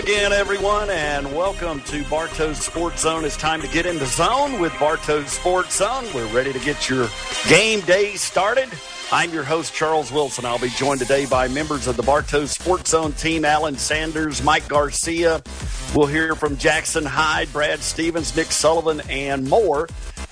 again, everyone, and welcome to Bartow Sports Zone. It's time to get in the zone with Bartow Sports Zone. We're ready to get your game day started. I'm your host, Charles Wilson. I'll be joined today by members of the Bartow Sports Zone team, Alan Sanders, Mike Garcia. We'll hear from Jackson Hyde, Brad Stevens, Nick Sullivan, and more.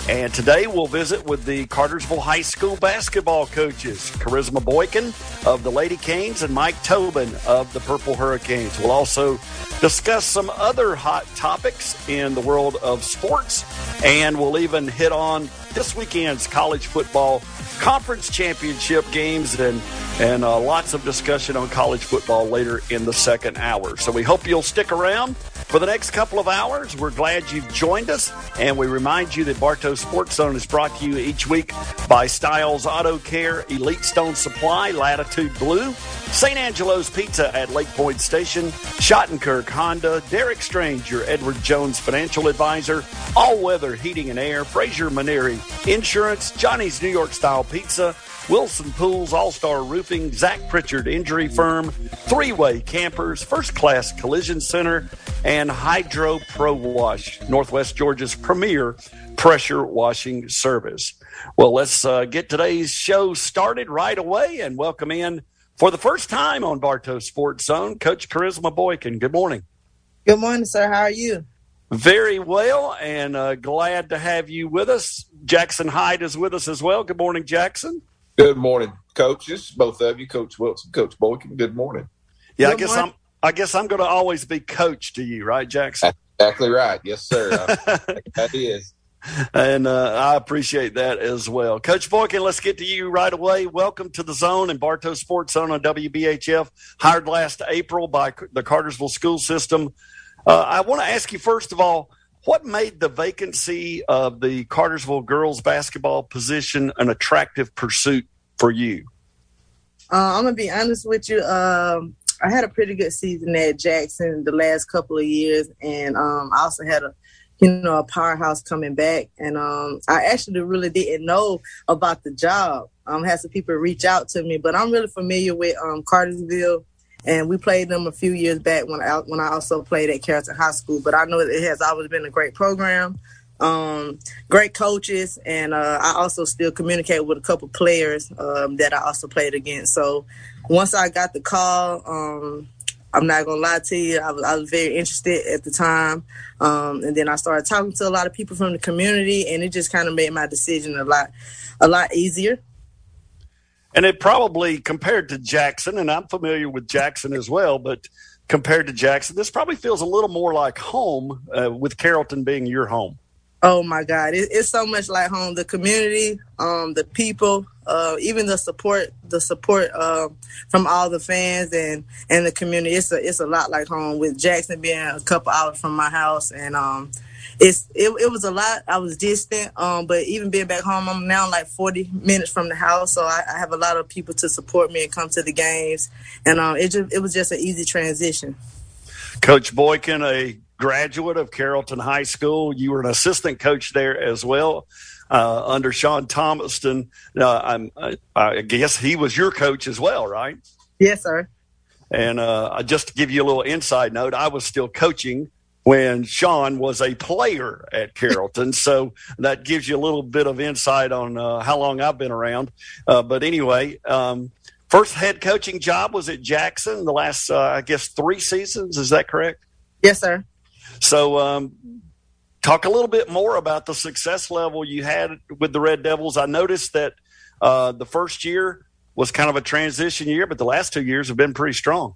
And today we'll visit with the Cartersville High School basketball coaches, Charisma Boykin of the Lady Canes and Mike Tobin of the Purple Hurricanes. We'll also discuss some other hot topics in the world of sports, and we'll even hit on this weekend's college football conference championship games and and uh, lots of discussion on college football later in the second hour. So we hope you'll stick around for the next couple of hours. We're glad you've joined us, and we remind you that Bartow Sports Zone is brought to you each week by Styles Auto Care, Elite Stone Supply, Latitude Blue, St. Angelo's Pizza at Lake Point Station, Shottenkirk Honda, Derek Strange, your Edward Jones financial advisor, All Weather Heating and Air, Fraser Maneri Insurance, Johnny's New York Style Pizza, Wilson Pools, All Star Roofing, Zach Pritchard Injury Firm, Three Way Campers, First Class Collision Center, and Hydro Pro Wash, Northwest Georgia's premier pressure washing service. Well, let's uh, get today's show started right away and welcome in for the first time on Bartow Sports Zone, Coach Charisma Boykin. Good morning. Good morning, sir. How are you? Very well, and uh, glad to have you with us. Jackson Hyde is with us as well. Good morning, Jackson. Good morning, coaches, both of you, Coach Wilson, Coach Boykin. Good morning. Yeah, Good I guess morning. I'm. I guess I'm going to always be coach to you, right, Jackson? Exactly right. Yes, sir. that is. and uh, I appreciate that as well. Coach Boykin, let's get to you right away. Welcome to the zone and Bartow Sports Zone on WBHF, hired last April by the Cartersville School System. Uh, I want to ask you, first of all, what made the vacancy of the Cartersville girls basketball position an attractive pursuit for you? Uh, I'm gonna be honest with you. Um, I had a pretty good season at Jackson the last couple of years, and um, I also had a, you know, a powerhouse coming back. And um, I actually really didn't know about the job. Um, had some people reach out to me, but I'm really familiar with um, Cartersville, and we played them a few years back when I when I also played at Carrollton High School. But I know it has always been a great program. um, great coaches, and uh, I also still communicate with a couple players um, that I also played against. So once I got the call, um, I'm not gonna lie to you, I was, I was very interested at the time, um, and then I started talking to a lot of people from the community, and it just kind of made my decision a lot, a lot easier. And it probably compared to Jackson, and I'm familiar with Jackson as well, but compared to Jackson, this probably feels a little more like home uh, with Carrollton being your home. Oh my God, it, it's so much like home. The community, um, the people, uh, even the support, the support uh, from all the fans and and the community. It's a it's a lot like home. With Jackson being a couple hours from my house, and um, it's it, it was a lot. I was distant, um, but even being back home, I'm now like 40 minutes from the house, so I, I have a lot of people to support me and come to the games, and um, it just it was just an easy transition. Coach Boykin, a graduate of Carrollton High School, you were an assistant coach there as well. Uh, under Sean Thomaston, uh, I'm, I, I guess he was your coach as well, right? Yes, sir. And uh, just to give you a little inside note, I was still coaching when Sean was a player at Carrollton. so that gives you a little bit of insight on uh, how long I've been around. Uh, but anyway, um, first head coaching job was at Jackson the last, uh, I guess, three seasons. Is that correct? Yes, sir. So, um, talk a little bit more about the success level you had with the Red Devils. I noticed that uh, the first year was kind of a transition year, but the last two years have been pretty strong.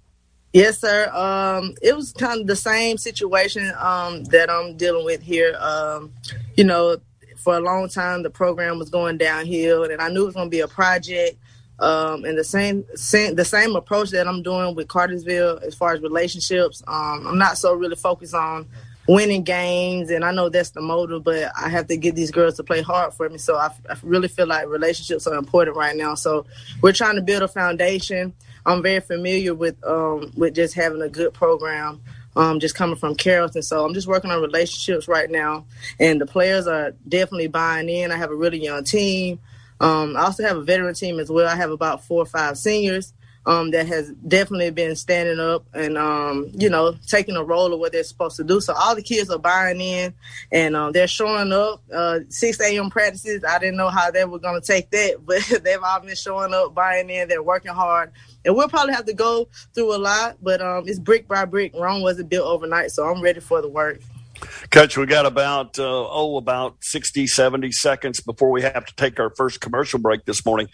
Yes, sir. Um, it was kind of the same situation um, that I'm dealing with here. Um, you know, for a long time the program was going downhill, and I knew it was going to be a project. Um, and the same, same, the same approach that I'm doing with Cartersville as far as relationships. Um, I'm not so really focused on winning games, and I know that's the motive, but I have to get these girls to play hard for me. So I, I really feel like relationships are important right now. So we're trying to build a foundation. I'm very familiar with um, with just having a good program. Um, just coming from Carrollton, so I'm just working on relationships right now, and the players are definitely buying in. I have a really young team. Um, I also have a veteran team as well. I have about four or five seniors, um, that has definitely been standing up and um, you know taking a role of what they're supposed to do. So all the kids are buying in and um, they're showing up. Uh, 6 a.m. practices. I didn't know how they were going to take that, but they've all been showing up, buying in. They're working hard, and we'll probably have to go through a lot, but um, it's brick by brick. Rome wasn't built overnight, so I'm ready for the work. Coach, we got about, uh, oh, about 60, 70 seconds before we have to take our first commercial break this morning.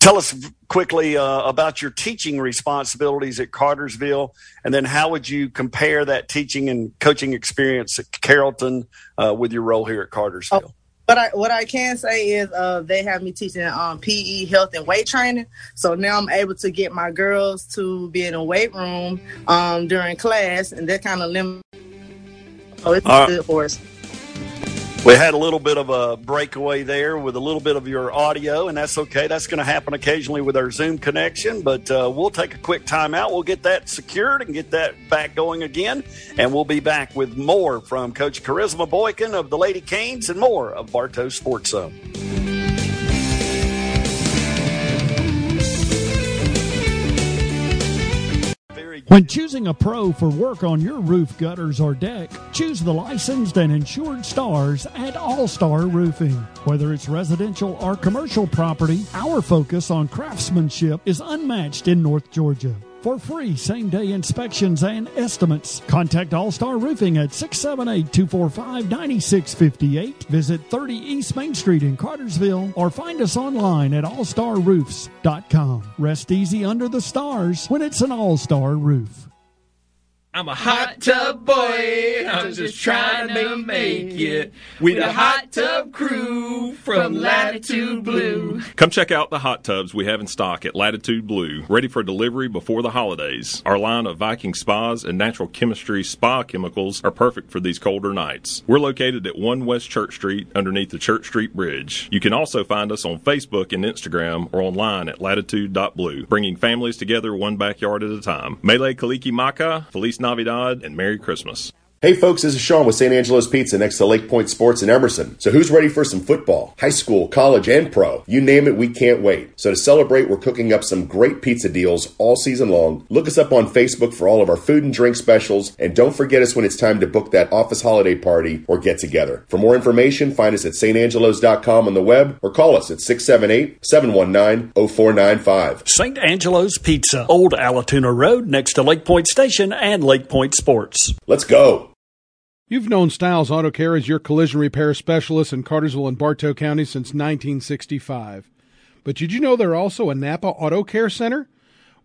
Tell us quickly uh, about your teaching responsibilities at Cartersville, and then how would you compare that teaching and coaching experience at Carrollton uh, with your role here at Cartersville? Oh. But I, what I can say is uh, they have me teaching um, PE, health, and weight training. So now I'm able to get my girls to be in a weight room um, during class, and that kind of limits. So it's uh, good for us. We had a little bit of a breakaway there with a little bit of your audio, and that's okay. That's going to happen occasionally with our Zoom connection, but uh, we'll take a quick time out. We'll get that secured and get that back going again, and we'll be back with more from Coach Charisma Boykin of the Lady Canes and more of Bartow Sports Zone. When choosing a pro for work on your roof, gutters, or deck, choose the licensed and insured stars at All Star Roofing. Whether it's residential or commercial property, our focus on craftsmanship is unmatched in North Georgia. For free same day inspections and estimates, contact All Star Roofing at 678 245 9658. Visit 30 East Main Street in Cartersville or find us online at allstarroofs.com. Rest easy under the stars when it's an All Star roof. I'm a hot tub boy. I'm just trying to make it with a hot tub crew from Latitude Blue. Come check out the hot tubs we have in stock at Latitude Blue, ready for delivery before the holidays. Our line of Viking spas and natural chemistry spa chemicals are perfect for these colder nights. We're located at 1 West Church Street underneath the Church Street Bridge. You can also find us on Facebook and Instagram or online at latitude.blue, bringing families together one backyard at a time. Mele Kaliki Maka, Navidad, and Merry Christmas. Hey folks, this is Sean with St. Angelo's Pizza next to Lake Point Sports in Emerson. So who's ready for some football? High school, college, and pro. You name it, we can't wait. So to celebrate, we're cooking up some great pizza deals all season long. Look us up on Facebook for all of our food and drink specials, and don't forget us when it's time to book that office holiday party or get together. For more information, find us at stangelos.com on the web or call us at 678-719-0495. St. Angelo's Pizza, Old Allatoona Road next to Lake Point Station and Lake Point Sports. Let's go. You've known Styles Auto Care as your collision repair specialist in Cartersville and Bartow County since 1965. But did you know they're also a Napa Auto Care Center?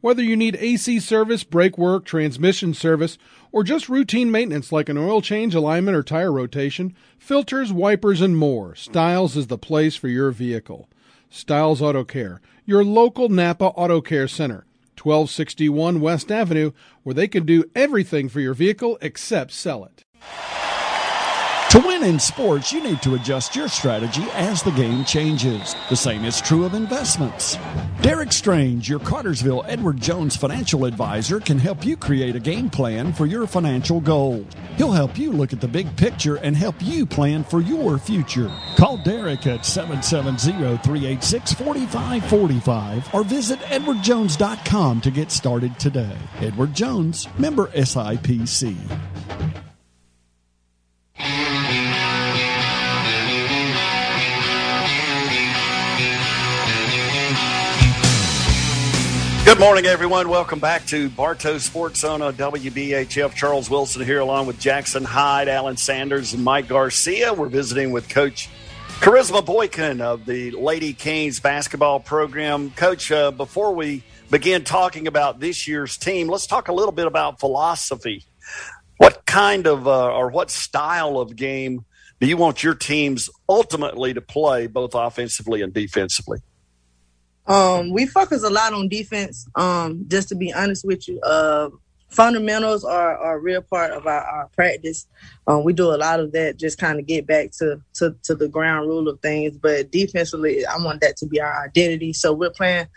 Whether you need AC service, brake work, transmission service, or just routine maintenance like an oil change, alignment, or tire rotation, filters, wipers, and more, Styles is the place for your vehicle. Styles Auto Care, your local Napa Auto Care Center, 1261 West Avenue, where they can do everything for your vehicle except sell it. To win in sports, you need to adjust your strategy as the game changes. The same is true of investments. Derek Strange, your Cartersville Edward Jones financial advisor, can help you create a game plan for your financial goals. He'll help you look at the big picture and help you plan for your future. Call Derek at 770-386-4545 or visit edwardjones.com to get started today. Edward Jones, member SIPC. Good morning, everyone. Welcome back to Bartow Sports on WBHF. Charles Wilson here, along with Jackson Hyde, Alan Sanders, and Mike Garcia. We're visiting with Coach Charisma Boykin of the Lady Canes basketball program. Coach, uh, before we begin talking about this year's team, let's talk a little bit about philosophy. What kind of uh, or what style of game do you want your teams ultimately to play, both offensively and defensively? Um, we focus a lot on defense. Um, just to be honest with you, uh, fundamentals are, are a real part of our, our practice. Um, we do a lot of that, just kind of get back to, to to the ground rule of things. But defensively, I want that to be our identity. So we're playing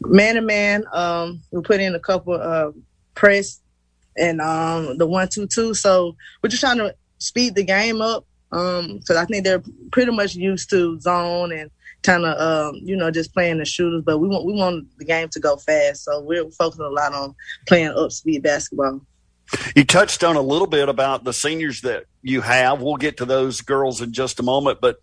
man to man. We put in a couple of press and um, the one two two. So we're just trying to speed the game up because um, I think they're pretty much used to zone and kind of um, you know just playing the shooters. But we want we want the game to go fast, so we're focusing a lot on playing up speed basketball. You touched on a little bit about the seniors that you have. We'll get to those girls in just a moment, but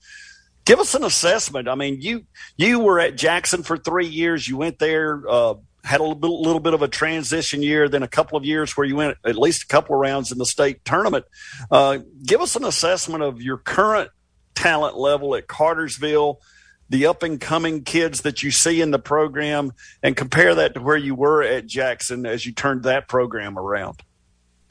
give us an assessment. I mean, you you were at Jackson for three years. You went there, uh, had a little bit, little bit, of a transition year, then a couple of years where you went at least a couple of rounds in the state tournament. Uh, give us an assessment of your current talent level at Cartersville, the up and coming kids that you see in the program, and compare that to where you were at Jackson as you turned that program around.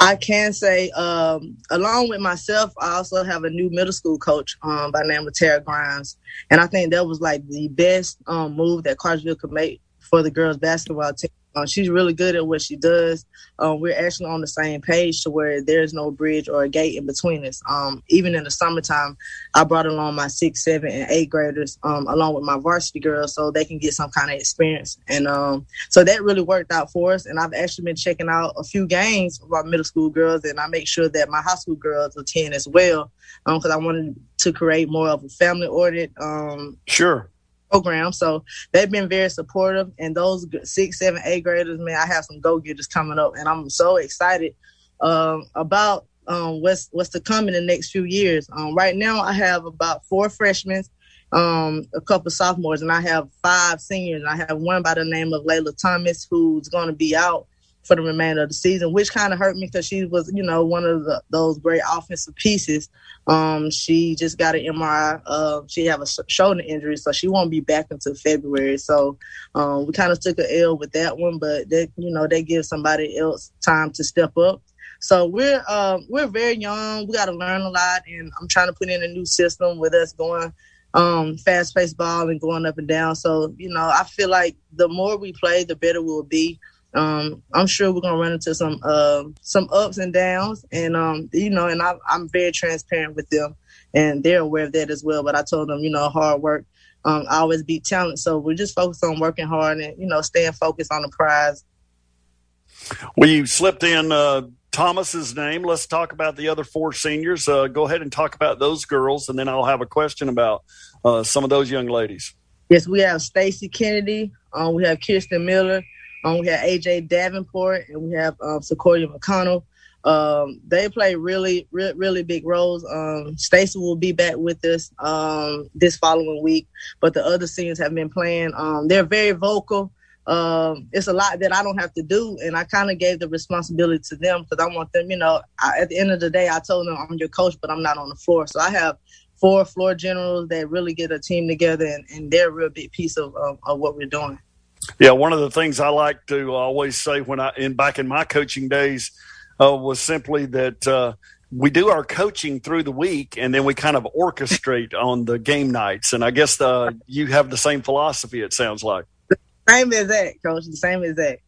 I can say, um, along with myself, I also have a new middle school coach um, by name of Tara Grimes, and I think that was like the best um, move that Cartersville could make for the girls basketball team. Uh, she's really good at what she does. Um, we're actually on the same page to where there's no bridge or a gate in between us. Um, even in the summertime, I brought along my six, seven, and eight graders um, along with my varsity girls so they can get some kind of experience. And um, so that really worked out for us. And I've actually been checking out a few games of our middle school girls, and I make sure that my high school girls attend as well because um, I wanted to create more of a family oriented. Um, sure program. So they've been very supportive. And those six, seven, eight graders, man, I have some go getters coming up, and I'm so excited um, about um, what's what's to come in the next few years. Um, right now, I have about four freshmen, um, a couple sophomores, and I have five seniors. I have one by the name of Layla Thomas, who's going to be out for the remainder of the season, which kind of hurt me because she was, you know, one of the, those great offensive pieces. Um, she just got an MRI. Uh, she have a shoulder injury, so she won't be back until February. So um, we kind of took a L with that one, but they, you know, they give somebody else time to step up. So we're um, we're very young. We got to learn a lot, and I'm trying to put in a new system with us going um, fast paced ball and going up and down. So you know, I feel like the more we play, the better we'll be. Um, I'm sure we're gonna run into some uh, some ups and downs, and um, you know, and I, I'm very transparent with them, and they're aware of that as well. But I told them, you know, hard work um, always beat talent, so we're just focused on working hard and you know, staying focused on the prize. Well, you slipped in uh, Thomas's name. Let's talk about the other four seniors. Uh, go ahead and talk about those girls, and then I'll have a question about uh, some of those young ladies. Yes, we have Stacy Kennedy. Um, we have Kirsten Miller. Um, we have AJ Davenport and we have um, Sequoia McConnell. Um, they play really, re- really big roles. Um, Stacy will be back with us um, this following week, but the other seniors have been playing. Um, they're very vocal. Um, it's a lot that I don't have to do, and I kind of gave the responsibility to them because I want them. You know, I, at the end of the day, I told them I'm your coach, but I'm not on the floor, so I have four floor generals that really get a team together, and, and they're a real big piece of, of, of what we're doing. Yeah, one of the things I like to always say when I in back in my coaching days uh, was simply that uh, we do our coaching through the week and then we kind of orchestrate on the game nights. And I guess uh, you have the same philosophy. It sounds like same as that, coach. The same as that.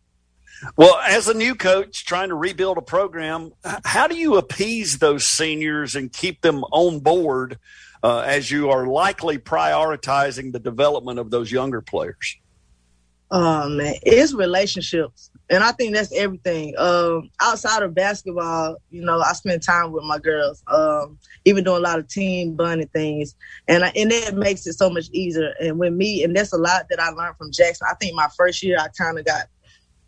Well, as a new coach trying to rebuild a program, how do you appease those seniors and keep them on board uh, as you are likely prioritizing the development of those younger players? Oh man, it's relationships, and I think that's everything. Um, outside of basketball, you know, I spend time with my girls, um, even doing a lot of team bonding things, and I, and that makes it so much easier. And with me, and that's a lot that I learned from Jackson. I think my first year, I kind of got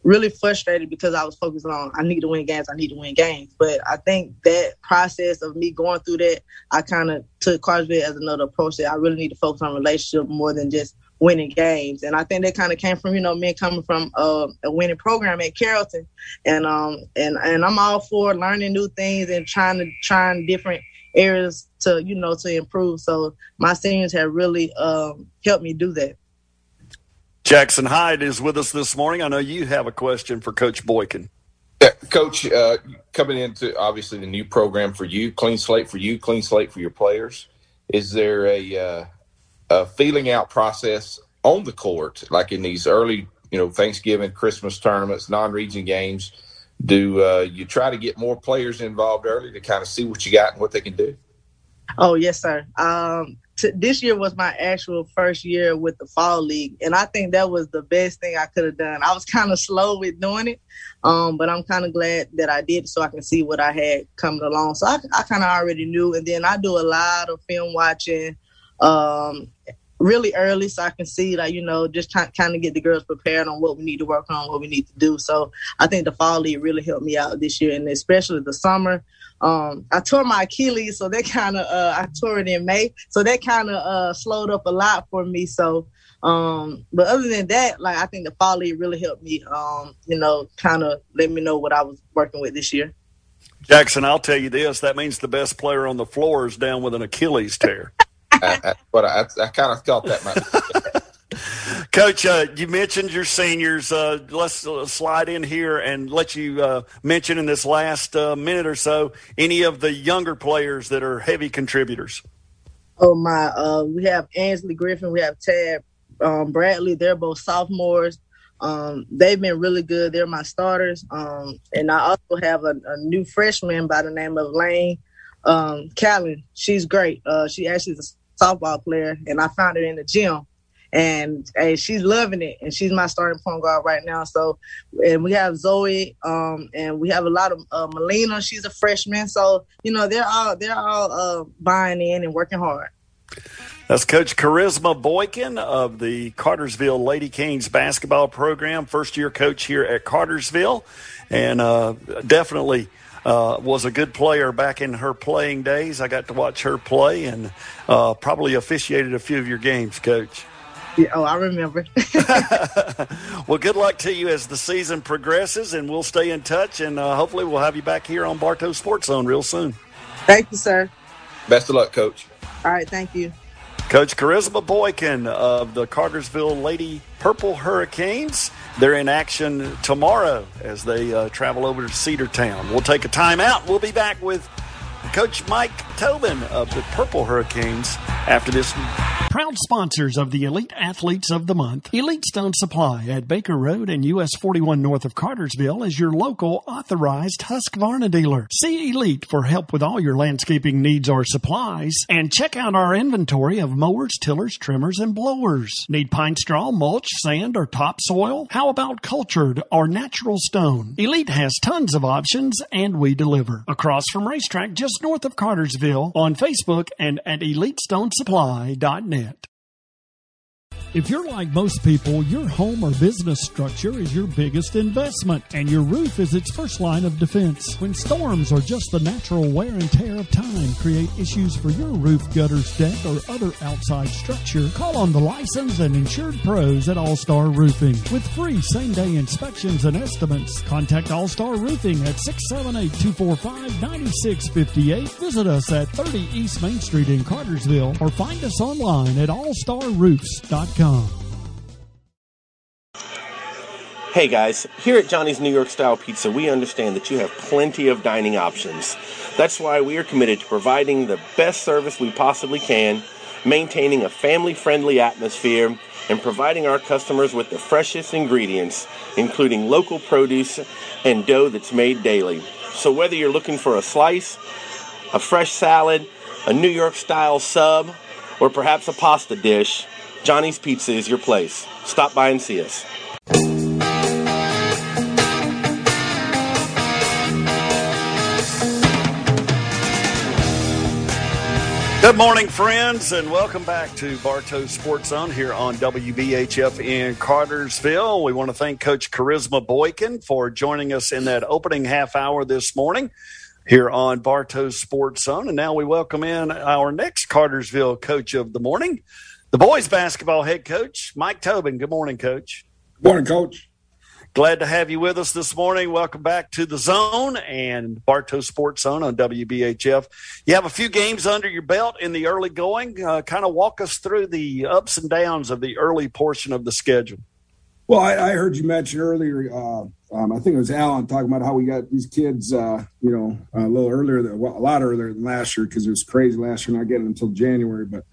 really frustrated because I was focused on I need to win games, I need to win games. But I think that process of me going through that, I kind of took Cartersville as another approach that I really need to focus on relationship more than just winning games. And I think that kind of came from, you know, me coming from uh, a winning program at Carrollton. And um and and I'm all for learning new things and trying to trying different areas to, you know, to improve. So my seniors have really um helped me do that. Jackson Hyde is with us this morning. I know you have a question for Coach Boykin. Yeah, Coach, uh, coming into obviously the new program for you, clean slate for you, clean slate for your players. Is there a uh, a feeling out process on the court, like in these early, you know, Thanksgiving, Christmas tournaments, non-region games? Do uh, you try to get more players involved early to kind of see what you got and what they can do? Oh yes, sir. Um, t- this year was my actual first year with the fall league, and I think that was the best thing I could have done. I was kind of slow with doing it, um, but I'm kind of glad that I did, so I can see what I had coming along. So I, I kind of already knew, and then I do a lot of film watching um, really early so I can see like you know just kind of get the girls prepared on what we need to work on, what we need to do. So I think the fall league really helped me out this year, and especially the summer. Um, I tore my Achilles, so that kind of uh, I tore it in May, so that kind of uh, slowed up a lot for me. So, um, but other than that, like I think the fall league really helped me. Um, you know, kind of let me know what I was working with this year. Jackson, I'll tell you this: that means the best player on the floor is down with an Achilles tear. I, but I, I kind of thought that might. Coach, uh, you mentioned your seniors. Uh, let's uh, slide in here and let you uh, mention in this last uh, minute or so any of the younger players that are heavy contributors. Oh my! Uh, we have Ansley Griffin, we have Tad um, Bradley. They're both sophomores. Um, they've been really good. They're my starters. Um, and I also have a, a, new freshman by the name of Lane um, Callan. She's great. she actually is a softball player, and I found her in the gym and hey, she's loving it, and she's my starting point guard right now. So, and we have Zoe, um, and we have a lot of uh, Melina. She's a freshman, so you know they're all they're all uh, buying in and working hard. That's Coach Charisma Boykin of the Cartersville Lady Canes basketball program, first year coach here at Cartersville, and uh, definitely. Uh, was a good player back in her playing days. I got to watch her play and uh, probably officiated a few of your games, Coach. Yeah, oh, I remember. well, good luck to you as the season progresses, and we'll stay in touch, and uh, hopefully we'll have you back here on Bartow Sports Zone real soon. Thank you, sir. Best of luck, Coach. All right, thank you. Coach Charisma Boykin of the Cartersville Lady Purple Hurricanes. They're in action tomorrow as they uh, travel over to Cedartown. We'll take a timeout. We'll be back with Coach Mike Tobin of the Purple Hurricanes after this. Proud sponsors of the Elite Athletes of the Month, Elite Stone Supply at Baker Road and US 41 north of Cartersville is your local authorized Husqvarna dealer. See Elite for help with all your landscaping needs or supplies and check out our inventory of mowers, tillers, trimmers, and blowers. Need pine straw, mulch, sand, or topsoil? How about cultured or natural stone? Elite has tons of options and we deliver. Across from RaceTrac just north of Cartersville on Facebook and at EliteStoneSupply.net. If you're like most people, your home or business structure is your biggest investment, and your roof is its first line of defense. When storms or just the natural wear and tear of time create issues for your roof, gutters, deck, or other outside structure, call on the licensed and insured pros at All Star Roofing. With free same day inspections and estimates, contact All Star Roofing at 678 245 9658. Visit us at 30 East Main Street in Cartersville or find us online at allstarroofs.com. Hey guys, here at Johnny's New York Style Pizza, we understand that you have plenty of dining options. That's why we are committed to providing the best service we possibly can, maintaining a family friendly atmosphere, and providing our customers with the freshest ingredients, including local produce and dough that's made daily. So whether you're looking for a slice, a fresh salad, a New York style sub, or perhaps a pasta dish, Johnny's Pizza is your place. Stop by and see us. Good morning, friends, and welcome back to Bartow Sports Zone here on WBHF in Cartersville. We want to thank Coach Charisma Boykin for joining us in that opening half hour this morning here on Bartow Sports Zone. And now we welcome in our next Cartersville coach of the morning, the boys basketball head coach, Mike Tobin. Good morning, coach. Good morning, coach. Glad to have you with us this morning. Welcome back to the zone and Bartow Sports Zone on WBHF. You have a few games under your belt in the early going. Uh, kind of walk us through the ups and downs of the early portion of the schedule. Well, I, I heard you mention earlier. Uh, um, I think it was Alan talking about how we got these kids, uh, you know, a little earlier, than, well, a lot earlier than last year because it was crazy last year, not getting until January. But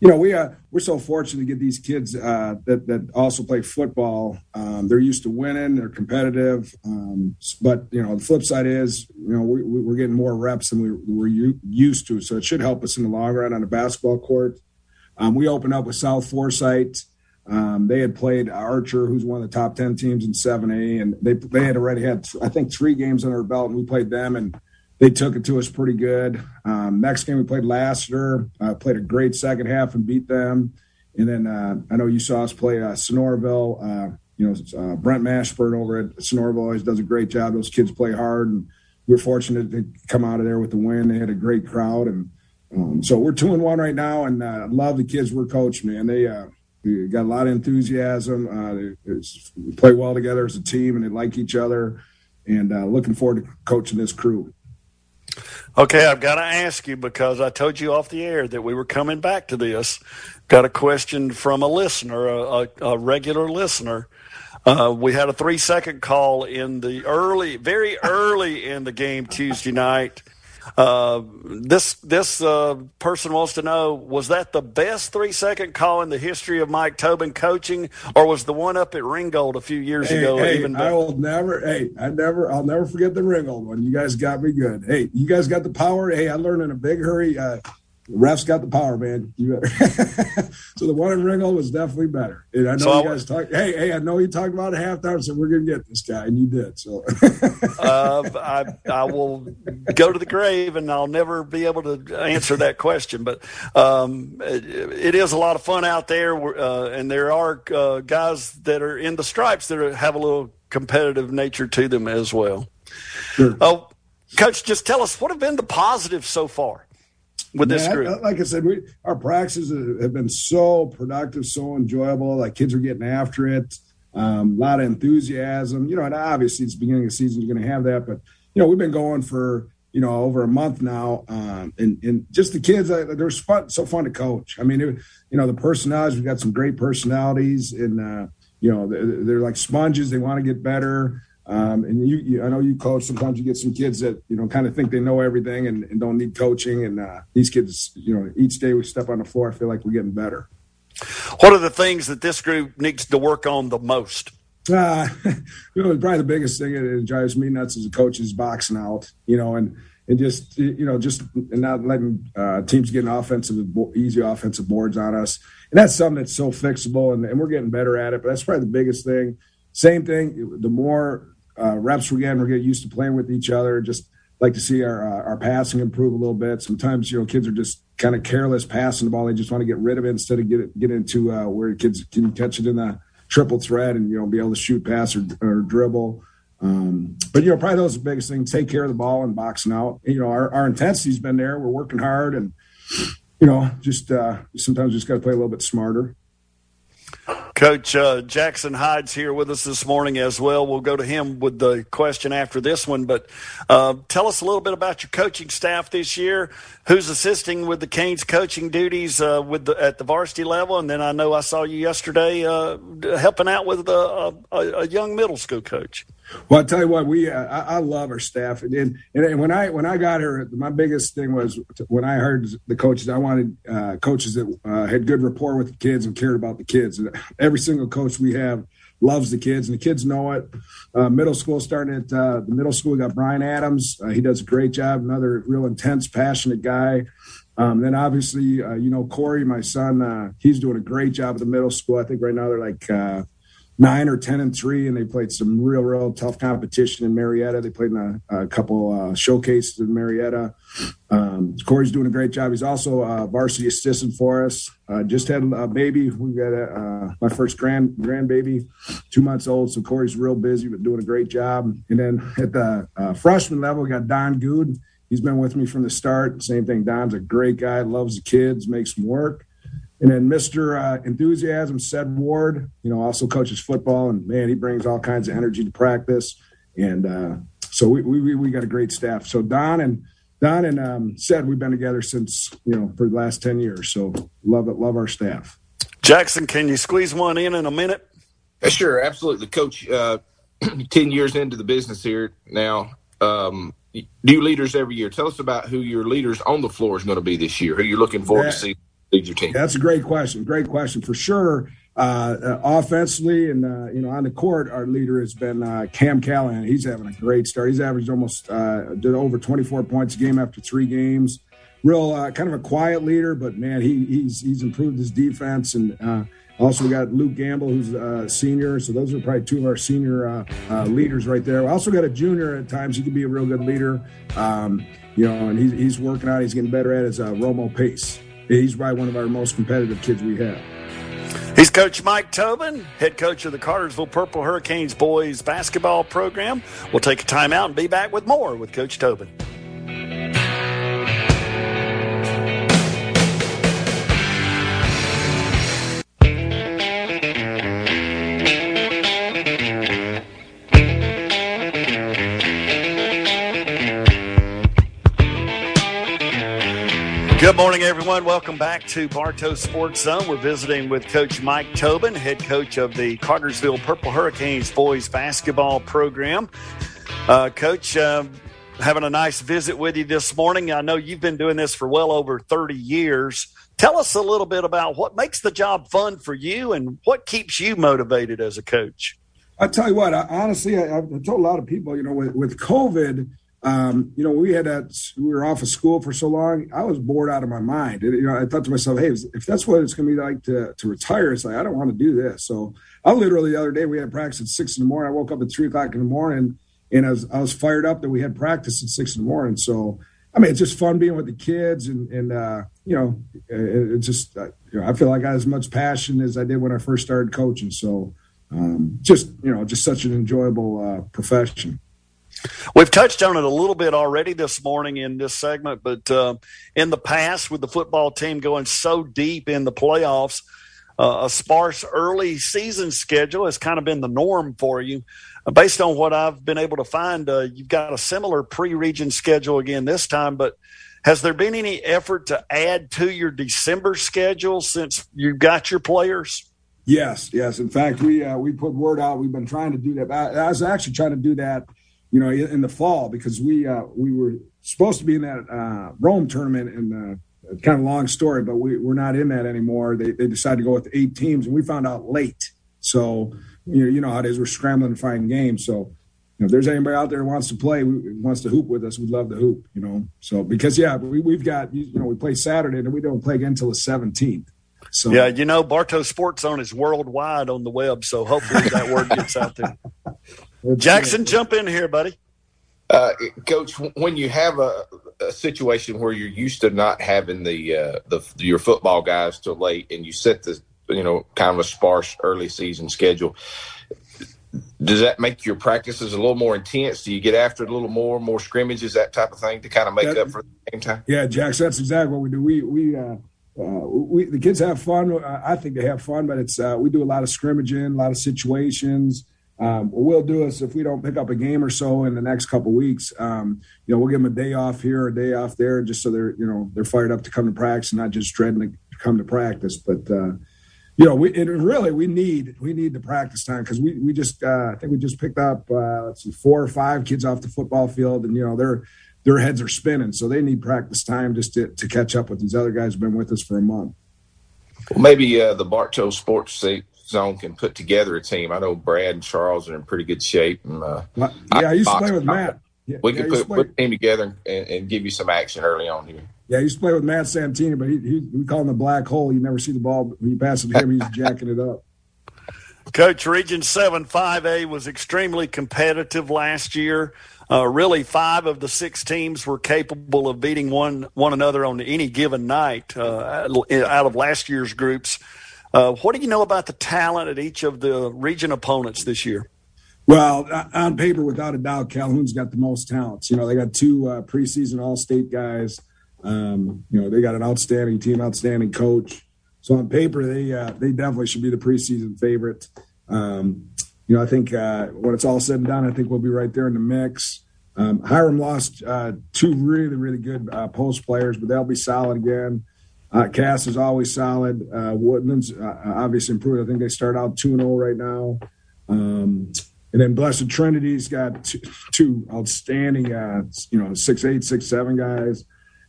you know, we uh, we're so fortunate to get these kids uh, that that also play football. Um, they're used to winning. They're competitive. Um, but you know, the flip side is, you know, we, we're getting more reps than we were used to. So it should help us in the long run on the basketball court. Um, we opened up with South Forsyth. Um, they had played Archer, who's one of the top ten teams in 7A, and they they had already had I think three games under their belt, and we played them and they took it to us pretty good. Um, next game we played Lassiter, uh, played a great second half and beat them. And then uh, I know you saw us play uh. Uh, you know, uh, Brent Mashburn over at Sonoraville always does a great job. Those kids play hard, and we're fortunate to come out of there with the win. They had a great crowd, and um, so we're two and one right now. And uh, love the kids we're coaching, man. They, they got a lot of enthusiasm. They, they, play well together as a team, and they like each other. And looking forward to coaching this crew. Okay, I've got to ask you because I told you off the air that we were coming back to this. Got a question from a listener, a, a, a regular listener. Uh, we had a three second call in the early, very early in the game Tuesday night. Uh, this this uh, person wants to know: Was that the best three second call in the history of Mike Tobin coaching, or was the one up at Ringgold a few years hey, ago hey, even? I will never. Hey, I never. I'll never forget the Ringgold one. You guys got me good. Hey, you guys got the power. Hey, I learned in a big hurry. Uh, the refs got the power, man. You better. so the one in Ringgold was definitely better. And I know so you guys talk. Hey, hey, I know you talked about a halftime, so we're gonna get this guy, and you did. So uh, I I will go to the grave, and I'll never be able to answer that question. But um, it, it is a lot of fun out there, uh, and there are uh, guys that are in the stripes that are, have a little competitive nature to them as well. Sure. Oh, coach, just tell us what have been the positives so far with this Man, group? like I said, we, our practices have been so productive, so enjoyable. Like kids are getting after it. Um, a lot of enthusiasm, you know, and obviously it's beginning of the season, you're going to have that, but you know, we've been going for, you know, over a month now. Um, and, and just the kids, they're fun, so fun to coach. I mean, it, you know, the personalities, we've got some great personalities and, uh, you know, they're, they're like sponges. They want to get better. Um, and you, you, I know you coach. Sometimes you get some kids that you know kind of think they know everything and, and don't need coaching. And uh, these kids, you know, each day we step on the floor, I feel like we're getting better. What are the things that this group needs to work on the most? Uh, you know, probably the biggest thing that drives me nuts as a coach is boxing out. You know, and and just you know just not letting uh, teams get an offensive easy offensive boards on us. And that's something that's so fixable, and, and we're getting better at it. But that's probably the biggest thing. Same thing. The more uh, reps we're getting, we're getting used to playing with each other. Just like to see our uh, our passing improve a little bit. Sometimes you know kids are just kind of careless passing the ball; they just want to get rid of it instead of get it, get into uh, where kids can catch it in the triple threat and you know be able to shoot, pass, or, or dribble. Um, but you know, probably those are the biggest things: take care of the ball and boxing out. You know, our, our intensity's been there. We're working hard, and you know, just uh, sometimes just got to play a little bit smarter. Coach uh, Jackson Hyde's here with us this morning as well. We'll go to him with the question after this one. But uh, tell us a little bit about your coaching staff this year. Who's assisting with the Canes coaching duties uh, with the, at the varsity level? And then I know I saw you yesterday uh, helping out with a, a, young middle school coach. Well, I tell you what, we uh, I, I, love our staff, and, and, and when I when I got here, my biggest thing was when I heard the coaches. I wanted uh, coaches that uh, had good rapport with the kids and cared about the kids. And every single coach we have loves the kids, and the kids know it. Uh, middle school starting at uh, the middle school, we got Brian Adams. Uh, he does a great job. Another real intense, passionate guy. Um, then obviously, you know Corey, my son. he's doing a great job at the middle school. I think right now they're like nine or ten and three, and they played some real, real tough competition in Marietta. They played in a, a couple uh, showcases in Marietta. Um, Corey's doing a great job. He's also a varsity assistant for us. Uh, just had a baby. We got a, uh, my first grand grandbaby, two months old. So Corey's real busy, but doing a great job. And then at the uh, freshman level, we got Don Good. He's been with me from the start. Same thing. Don's a great guy, loves the kids, makes them work. And then Mr. Uh, Enthusiasm, Sed Ward, you know, also coaches football, and man, he brings all kinds of energy to practice. And uh, so we, we we got a great staff. So Don and Don and um, Sed, we've been together since you know for the last ten years. So love it, love our staff. Jackson, can you squeeze one in in a minute? Sure, absolutely, Coach. Uh, ten years into the business here now. Um, new leaders every year. Tell us about who your leaders on the floor is going to be this year. Who you're looking forward to see lead your team? That's a great question. Great question for sure. Uh, uh, offensively and uh, you know on the court, our leader has been uh, Cam Callahan. He's having a great start. He's averaged almost uh, did over 24 points a game after three games. Real uh, kind of a quiet leader, but man, he, he's he's improved his defense. And also we got Luke Gamble, who's a senior. So those are probably two of our senior leaders right there. We also got a junior at times. He can be a real good leader. Um, you know, and he's, he's working on. He's getting better at his Romo Pace he's probably one of our most competitive kids we have. He's Coach Mike Tobin, head coach of the Cartersville Purple Hurricanes boys basketball program. We'll take a timeout and be back with more with Coach Tobin. Everyone. Welcome back to Bartow Sports Zone. We're visiting with Coach Mike Tobin, head coach of the Cartersville Purple Hurricanes boys basketball program. Uh, coach, uh, having a nice visit with you this morning. I know you've been doing this for well over 30 years. Tell us a little bit about what makes the job fun for you and what keeps you motivated as a coach. I tell you what, I, honestly, I, have told a lot of people, you know, with, with COVID, um, you know, we had that, we were off of school for so long. I was bored out of my mind. you know, I thought to myself, hey, if that's what it's going to be like to, to retire, it's like, I don't want to do this. So I literally the other day, we had practice at six in the morning. I woke up at three o'clock in the morning and I was, I was fired up that we had practice at six in the morning. So, I mean, it's just fun being with the kids and, and, uh, you know, it, it's just, uh, you know, I feel like I have as much passion as I did when I first started coaching. So, um, just, you know, just such an enjoyable, uh, profession. We've touched on it a little bit already this morning in this segment, but uh, in the past, with the football team going so deep in the playoffs, uh, a sparse early season schedule has kind of been the norm for you. Uh, based on what I've been able to find, uh, you've got a similar pre region schedule again this time, but has there been any effort to add to your December schedule since you've got your players? Yes, yes. In fact, we uh, we put word out. We've been trying to do that. I, I was actually trying to do that you know, in the fall because we uh, we were supposed to be in that uh, Rome tournament and uh, kind of long story, but we, we're not in that anymore. They, they decided to go with eight teams, and we found out late. So you know, you know how it is. We're scrambling to find games. So you know, if there's anybody out there who wants to play, wants to hoop with us, we'd love to hoop. You know, so because yeah, we, we've got you know we play Saturday and we don't play again until the 17th. So yeah, you know, Bartow Sports Zone is worldwide on the web, so hopefully that word gets out there. Jackson, jump in here, buddy. Uh, Coach, when you have a, a, situation where you're used to not having the uh, the your football guys till late, and you set the you know kind of a sparse early season schedule, does that make your practices a little more intense? Do you get after it a little more, more scrimmages, that type of thing, to kind of make that, up for the game time? Yeah, Jackson, that's exactly what we do. We we uh, uh, we the kids have fun. I think they have fun, but it's uh, we do a lot of scrimmaging, a lot of situations. Um, what we'll do is if we don't pick up a game or so in the next couple weeks, um, you know, we'll give them a day off here, a day off there, just so they're, you know, they're fired up to come to practice and not just dreading to come to practice. But, uh, you know, we really we need we need the practice time because we we just uh, I think we just picked up uh, let's see four or five kids off the football field and you know their their heads are spinning so they need practice time just to, to catch up with these other guys who've been with us for a month. Well, maybe uh, the Bartow Sports zone can put together a team. I know Brad and Charles are in pretty good shape. And, uh, yeah, I used to play with Matt. Yeah, we can put, put a team together and, and, give you some action early on here. Yeah, I used to play with Matt Santini, but he, he, we call him the black hole. You never see the ball. But when you pass it to him, he's jacking it up. Coach, Region 7 5A was extremely competitive last year. Uh, really, five of the six teams were capable of beating one one another on any given night uh, out of last year's groups. Uh, what do you know about the talent at each of the region opponents this year? Well, on paper, without a doubt, Calhoun's got the most talents. You know, they got two uh, preseason All-State guys. Um, you know, they got an outstanding team, outstanding coach. So on paper, they uh, they definitely should be the preseason favorite. Um, you know, I think uh, when it's all said and done, I think we'll be right there in the mix. Um, Hiram lost uh, two really, really good uh, post players, but they'll be solid again. Uh, Cass is always solid. Uh, Woodlands uh, obviously improved. I think they start out 2 0 right now. Um, and then Blessed Trinity's got two, two outstanding, uh, you know, six eight, six seven guys.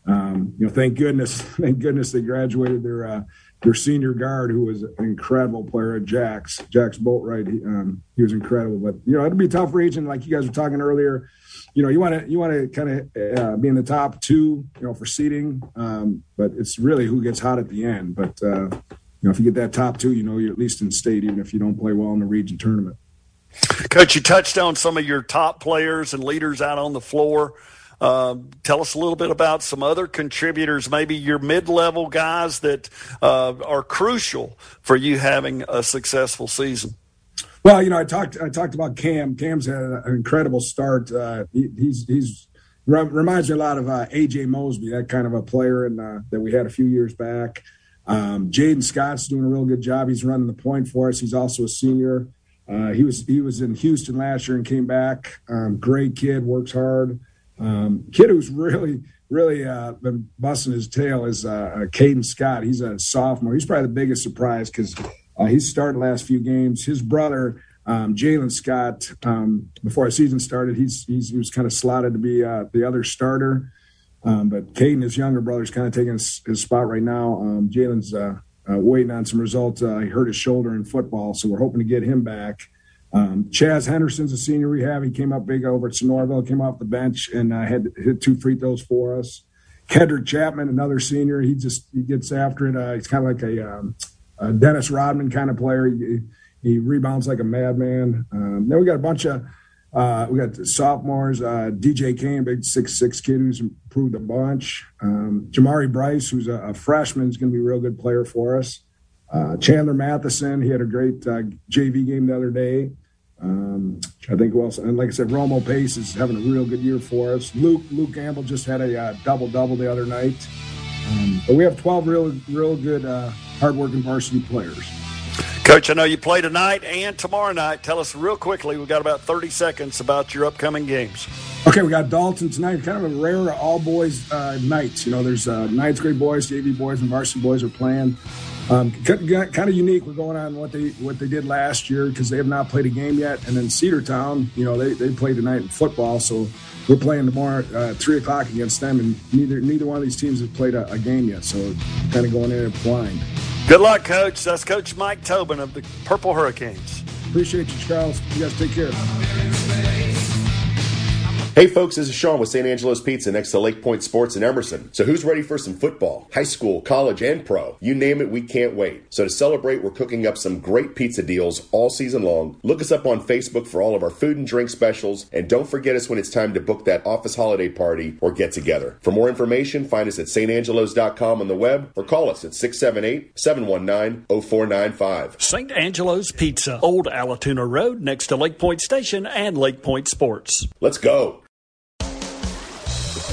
Um, you know, thank goodness, thank goodness they graduated their uh, their senior guard, who was an incredible player at Jack's, Jax Boatwright. He, um, he was incredible. But you know, it'd be a tough region, like you guys were talking earlier you know, you want to you want to kind of uh, be in the top two, you know, for seeding. Um, but it's really who gets hot at the end. But uh, you know, if you get that top two, you know, you're at least in state, even if you don't play well in the region tournament. Coach, you touched on some of your top players and leaders out on the floor. Um, tell us a little bit about some other contributors, maybe your mid-level guys that uh, are crucial for you having a successful season. Well, you know, I talked I talked about Cam. Cam's had an incredible start. Uh, he, he's he's reminds me a lot of uh, AJ Mosby, that kind of a player, and uh, that we had a few years back. Um, Jaden Scott's doing a real good job. He's running the point for us. He's also a senior. Uh, he was he was in Houston last year and came back. Um, great kid, works hard. Um, kid who's really really uh, been busting his tail is uh, uh, Caden Scott. He's a sophomore. He's probably the biggest surprise because uh, he's started last few games. His brother um, Jalen Scott, um, before our season started, he's, he's he was kind of slotted to be uh, the other starter. Um, but Caden, his younger brother, is kind of taking his, his, spot right now. Um, Jalen's uh, uh, waiting on some results. Uh, he hurt his shoulder in football, so we're hoping to get him back. Um, Chaz Henderson's a senior rehab. He came up big over at Sonoraville, came off the bench and uh, had hit two free throws for us. Kedrick Chapman, another senior, he just he gets after it. Uh, he's kind of like a, um, a, Dennis Rodman kind of player. He, he rebounds like a madman. Um, then we got a bunch of uh, we got the sophomores, uh, DJ Kane, big six six kid who's improved a bunch. Um, Jamari Bryce, who's a, a freshman, is going to be a real good player for us. Uh, Chandler Matheson, he had a great uh, JV game the other day. Um, I think who else? And like I said, Romo Pace is having a real good year for us. Luke Luke Gamble just had a uh, double double the other night. Um, but we have 12 real real good uh, hardworking varsity players. Coach, I know you play tonight and tomorrow night. Tell us real quickly, we've got about 30 seconds about your upcoming games. Okay, we got Dalton tonight. Kind of a rare all boys uh, night. You know, there's uh, ninth grade boys, JV boys, and varsity boys are playing. Um, kind of unique. We're going on what they what they did last year because they have not played a game yet. And then Cedartown, you know, they, they play tonight in football, so we're playing tomorrow uh, three o'clock against them, and neither neither one of these teams has played a, a game yet. So kind of going in blind. Good luck, Coach. That's Coach Mike Tobin of the Purple Hurricanes. Appreciate you, Charles. You guys take care. Hey folks, this is Sean with St. Angelo's Pizza next to Lake Point Sports in Emerson. So who's ready for some football? High school, college, and pro. You name it, we can't wait. So to celebrate, we're cooking up some great pizza deals all season long. Look us up on Facebook for all of our food and drink specials, and don't forget us when it's time to book that office holiday party or get together. For more information, find us at stangelos.com on the web or call us at 678-719-0495. St. Angelo's Pizza, Old Allatoona Road next to Lake Point Station and Lake Point Sports. Let's go.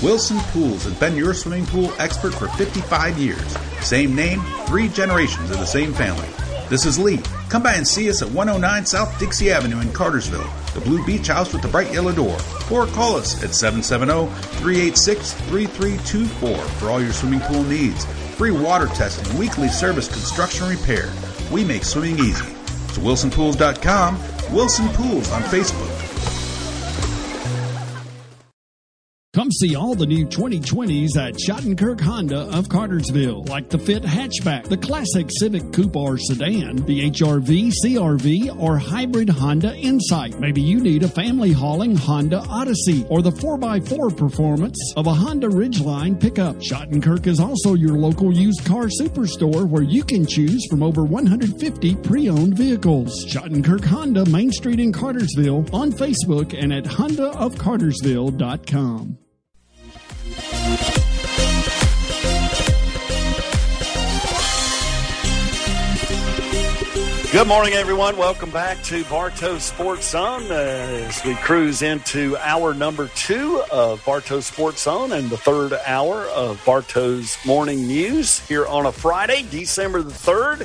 Wilson Pools has been your swimming pool expert for 55 years. Same name, three generations of the same family. This is Lee. Come by and see us at 109 South Dixie Avenue in Cartersville, the blue beach house with the bright yellow door. Or call us at 770 386 3324 for all your swimming pool needs. Free water testing, weekly service, construction, repair. We make swimming easy. To wilsonpools.com, Wilson Pools on Facebook. See all the new 2020s at Shottenkirk Honda of Cartersville, like the Fit Hatchback, the classic Civic Coupe or sedan, the HRV, CRV, or hybrid Honda Insight. Maybe you need a family hauling Honda Odyssey or the 4x4 performance of a Honda Ridgeline pickup. Shottenkirk is also your local used car superstore where you can choose from over 150 pre-owned vehicles. Shottenkirk Honda, Main Street in Cartersville, on Facebook and at hondaofcartersville.com. Good morning, everyone. Welcome back to Bartow Sports Zone uh, as we cruise into hour number two of Bartow Sports Zone and the third hour of Bartow's Morning News here on a Friday, December the 3rd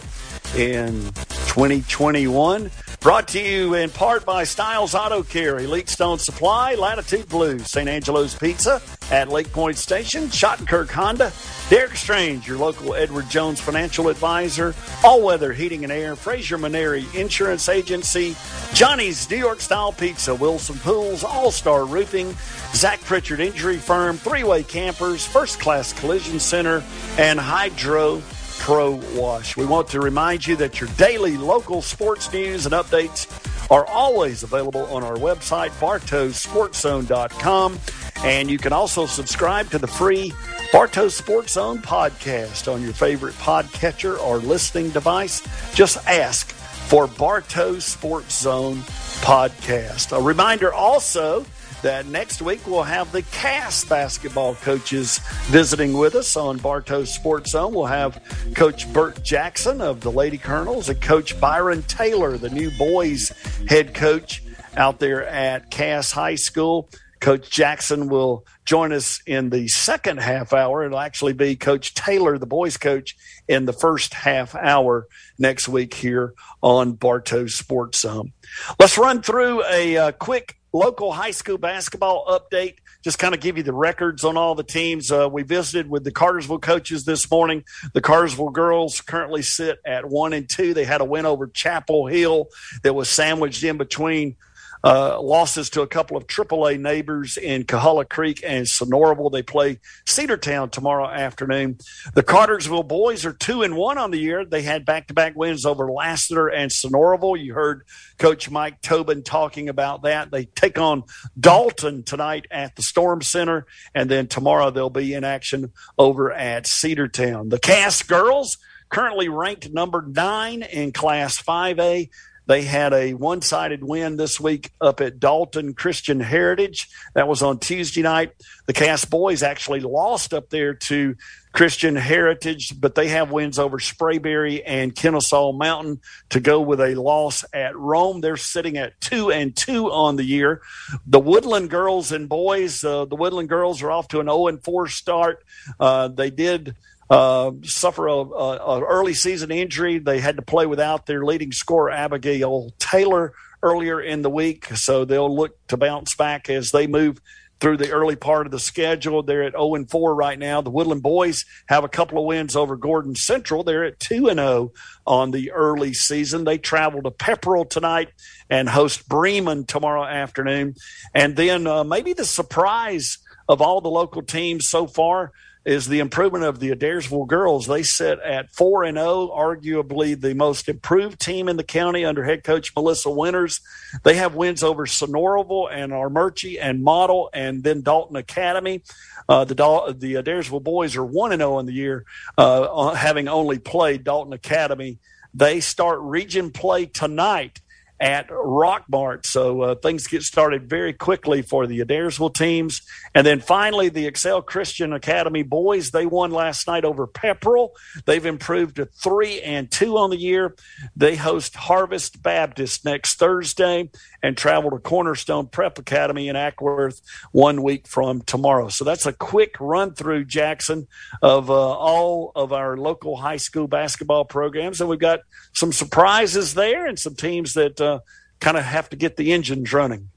in 2021. Brought to you in part by Styles Auto Care, Elite Stone Supply, Latitude Blue, St. Angelo's Pizza at Lake Point Station, Shottenkirk Honda, Derek Strange, your local Edward Jones financial advisor, All Weather Heating and Air, Fraser Maneri Insurance Agency, Johnny's New York Style Pizza, Wilson Pools, All Star Roofing, Zach Pritchard Injury Firm, Three Way Campers, First Class Collision Center, and Hydro Pro Wash. We want to remind you that your daily local sports news and updates are always available on our website, bartowsportzone.com. And you can also subscribe to the free Bartow Sports Zone podcast on your favorite podcatcher or listening device. Just ask for Bartow Sports Zone podcast. A reminder also that next week we'll have the Cass basketball coaches visiting with us on Bartow Sports Zone. We'll have Coach Burt Jackson of the Lady Colonels and Coach Byron Taylor, the new boys head coach out there at Cass High School. Coach Jackson will join us in the second half hour. It'll actually be Coach Taylor, the boys coach, in the first half hour next week here on Bartow Sports Zone. Let's run through a uh, quick local high school basketball update. Just kind of give you the records on all the teams. Uh, we visited with the Cartersville coaches this morning. The Cartersville girls currently sit at one and two. They had a win over Chapel Hill that was sandwiched in between uh, losses to a couple of AAA neighbors in Coahulla Creek and Sonoraville. They play Cedartown tomorrow afternoon. The Cartersville boys are two and one on the year. They had back to back wins over Lassiter and Sonoraville. You heard Coach Mike Tobin talking about that. They take on Dalton tonight at the Storm Center, and then tomorrow they'll be in action over at Cedartown. The Cass girls currently ranked number nine in Class 5A. They had a one sided win this week up at Dalton Christian Heritage. That was on Tuesday night. The Cass boys actually lost up there to Christian Heritage, but they have wins over Sprayberry and Kennesaw Mountain to go with a loss at Rome. They're sitting at two and two on the year. The Woodland girls and boys, uh, the Woodland girls are off to an 0 and 4 start. Uh, they did uh, suffer a, a, a, early season injury. They had to play without their leading scorer Abigail Taylor earlier in the week, so they'll look to bounce back as they move through the early part of the schedule. They're at 0 and 4 right now. The Woodland boys have a couple of wins over Gordon Central. They're at 2 and 0 on the early season. They travel to Pepperell tonight and host Bremen tomorrow afternoon. And then uh, maybe the surprise of all the local teams so far is the improvement of the Adairsville girls. They sit at four and zero, oh, arguably the most improved team in the county under head coach Melissa Winters. They have wins over Sonoraville and Armuchee and Model, and then Dalton Academy. Uh, the the Adairsville boys are one and zero oh in the year, uh, having only played Dalton Academy. They start region play tonight at Rockmart. So uh, things get started very quickly for the Adairsville teams. And then finally, the Excel Christian Academy boys, they won last night over Pepperell. They've improved to three and two on the year. They host Harvest Baptist next Thursday and travel to Cornerstone Prep Academy in Acworth one week from tomorrow. So that's a quick run through, Jackson, of uh, all of our local high school basketball programs. And we've got some surprises there and some teams that uh, kind of have to get the engines running.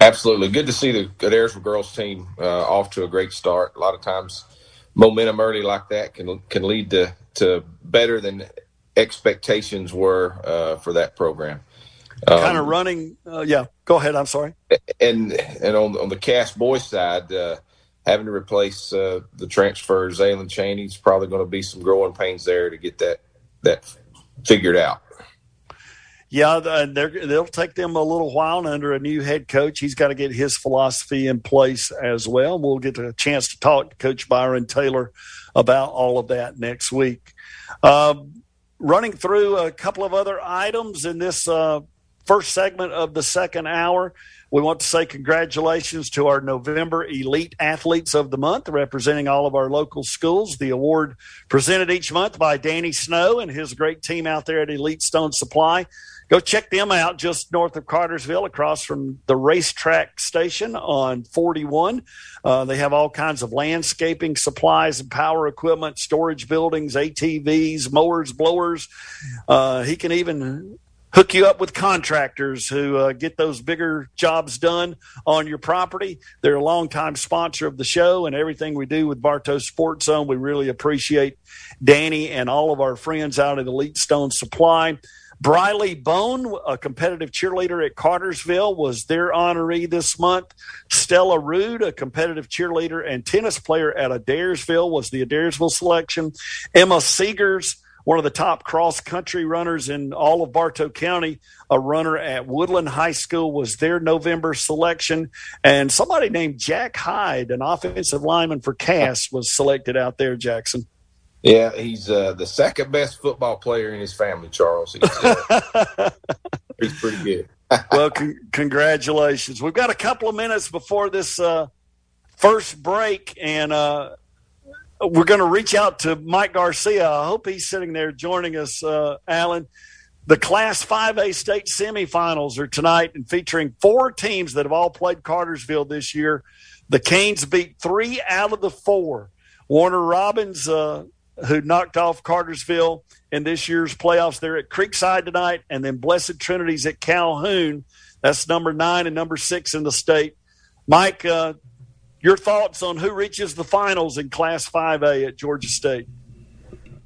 Absolutely. Good to see the Adairsville girls team uh, off to a great start. A lot of times, momentum early like that can can lead to, to better than expectations were uh, for that program. Um, kind of running. Uh, yeah, go ahead. I'm sorry. And and on on the Cass boy side, uh, having to replace uh, the transfer Zaylen Cheney is probably going to be some growing pains there to get that that figured out. Yeah, they'll take them a little while under a new head coach. He's got to get his philosophy in place as well. We'll get a chance to talk to Coach Byron Taylor about all of that next week. Uh, running through a couple of other items in this uh, first segment of the second hour. We want to say congratulations to our November Elite Athletes of the Month, representing all of our local schools. The award presented each month by Danny Snow and his great team out there at Elite Stone Supply. Go check them out just north of Cartersville, across from the RaceTrac station on 41. Uh, they have all kinds of landscaping supplies and power equipment, storage buildings, ATVs, mowers, blowers. Uh, he can even hook you up with contractors who uh, get those bigger jobs done on your property. They're a longtime sponsor of the show and everything we do with Bartow Sports Zone. We really appreciate Danny and all of our friends out at Elite Stone Supply. Briley Bone, a competitive cheerleader at Cartersville, was their honoree this month. Stella Rude, a competitive cheerleader and tennis player at Adairsville, was the Adairsville selection. Emma Seegers, one of the top cross country runners in all of Bartow County. A runner at Woodland High School was their November selection. And somebody named Jack Hyde, an offensive lineman for Cass, was selected out there, Jackson. Yeah, he's uh, the second best football player in his family, Charles. He's, uh, he's pretty good. well, con- congratulations. We've got a couple of minutes before this uh, first break, and uh, we're going to reach out to Mike Garcia. I hope he's sitting there joining us, uh, Alan. The Class 5A state semifinals are tonight and featuring four teams that have all played Cartersville this year. The Canes beat three out of the four. Warner Robins, uh, who knocked off Cartersville in this year's playoffs, they're at Creekside tonight, and then Blessed Trinity's at Calhoun. That's number nine and number six in the state. Mike, uh, your thoughts on who reaches the finals in Class 5A at Georgia State?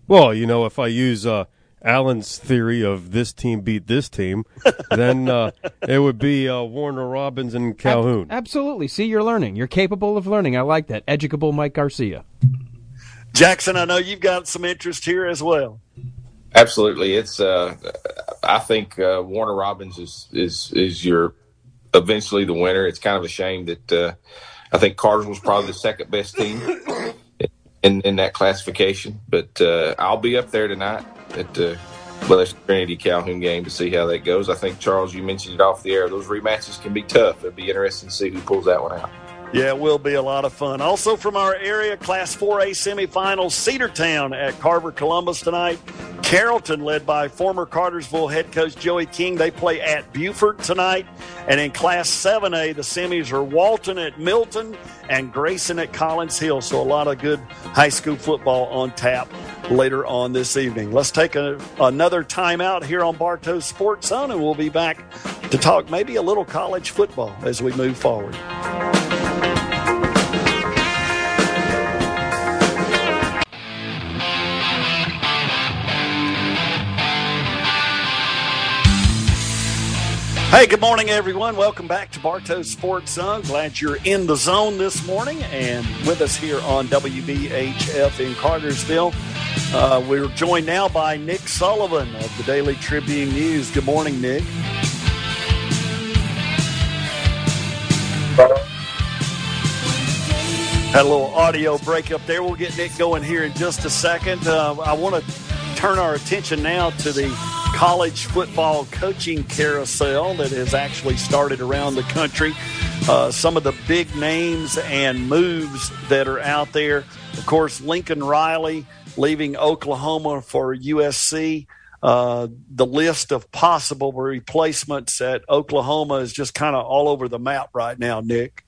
Well, you know, if I use uh, Alan's theory of this team beat this team, then uh, it would be uh, Warner Robins and Calhoun. Ab- absolutely. See, you're learning. You're capable of learning. I like that. Educable Mike Garcia. Jackson, I know you've got some interest here as well. Absolutely, it's. Uh, I think uh, Warner Robins is is is your eventually the winner. It's kind of a shame that uh, I think Carter's was probably the second best team in in that classification. But uh, I'll be up there tonight at the Blessed Trinity Calhoun game to see how that goes. I think Charles, you mentioned it off the air. Those rematches can be tough. It'd be interesting to see who pulls that one out. Yeah, it will be a lot of fun. Also from our area, Class 4A semifinals, Cedartown at Carver Columbus tonight. Carrollton, led by former Cartersville head coach Joey King, they play at Buford tonight. And in Class 7A, the semis are Walton at Milton and Grayson at Collins Hill. So a lot of good high school football on tap later on this evening. Let's take a, another timeout here on Bartow Sports Zone, and we'll be back to talk maybe a little college football as we move forward. Hey, good morning, everyone. Welcome back to Bartow Sports Zone. Glad you're in the zone this morning and with us here on WBHF in Cartersville. Uh, we're joined now by Nick Sullivan of the Daily Tribune News. Good morning, Nick. Had a little audio break up there. We'll get Nick going here in just a second. Uh, I want to turn our attention now to the college football coaching carousel that has actually started around the country. Uh, some of the big names and moves that are out there. Of course, Lincoln Riley leaving Oklahoma for USC. Uh, the list of possible replacements at Oklahoma is just kind of all over the map right now, Nick.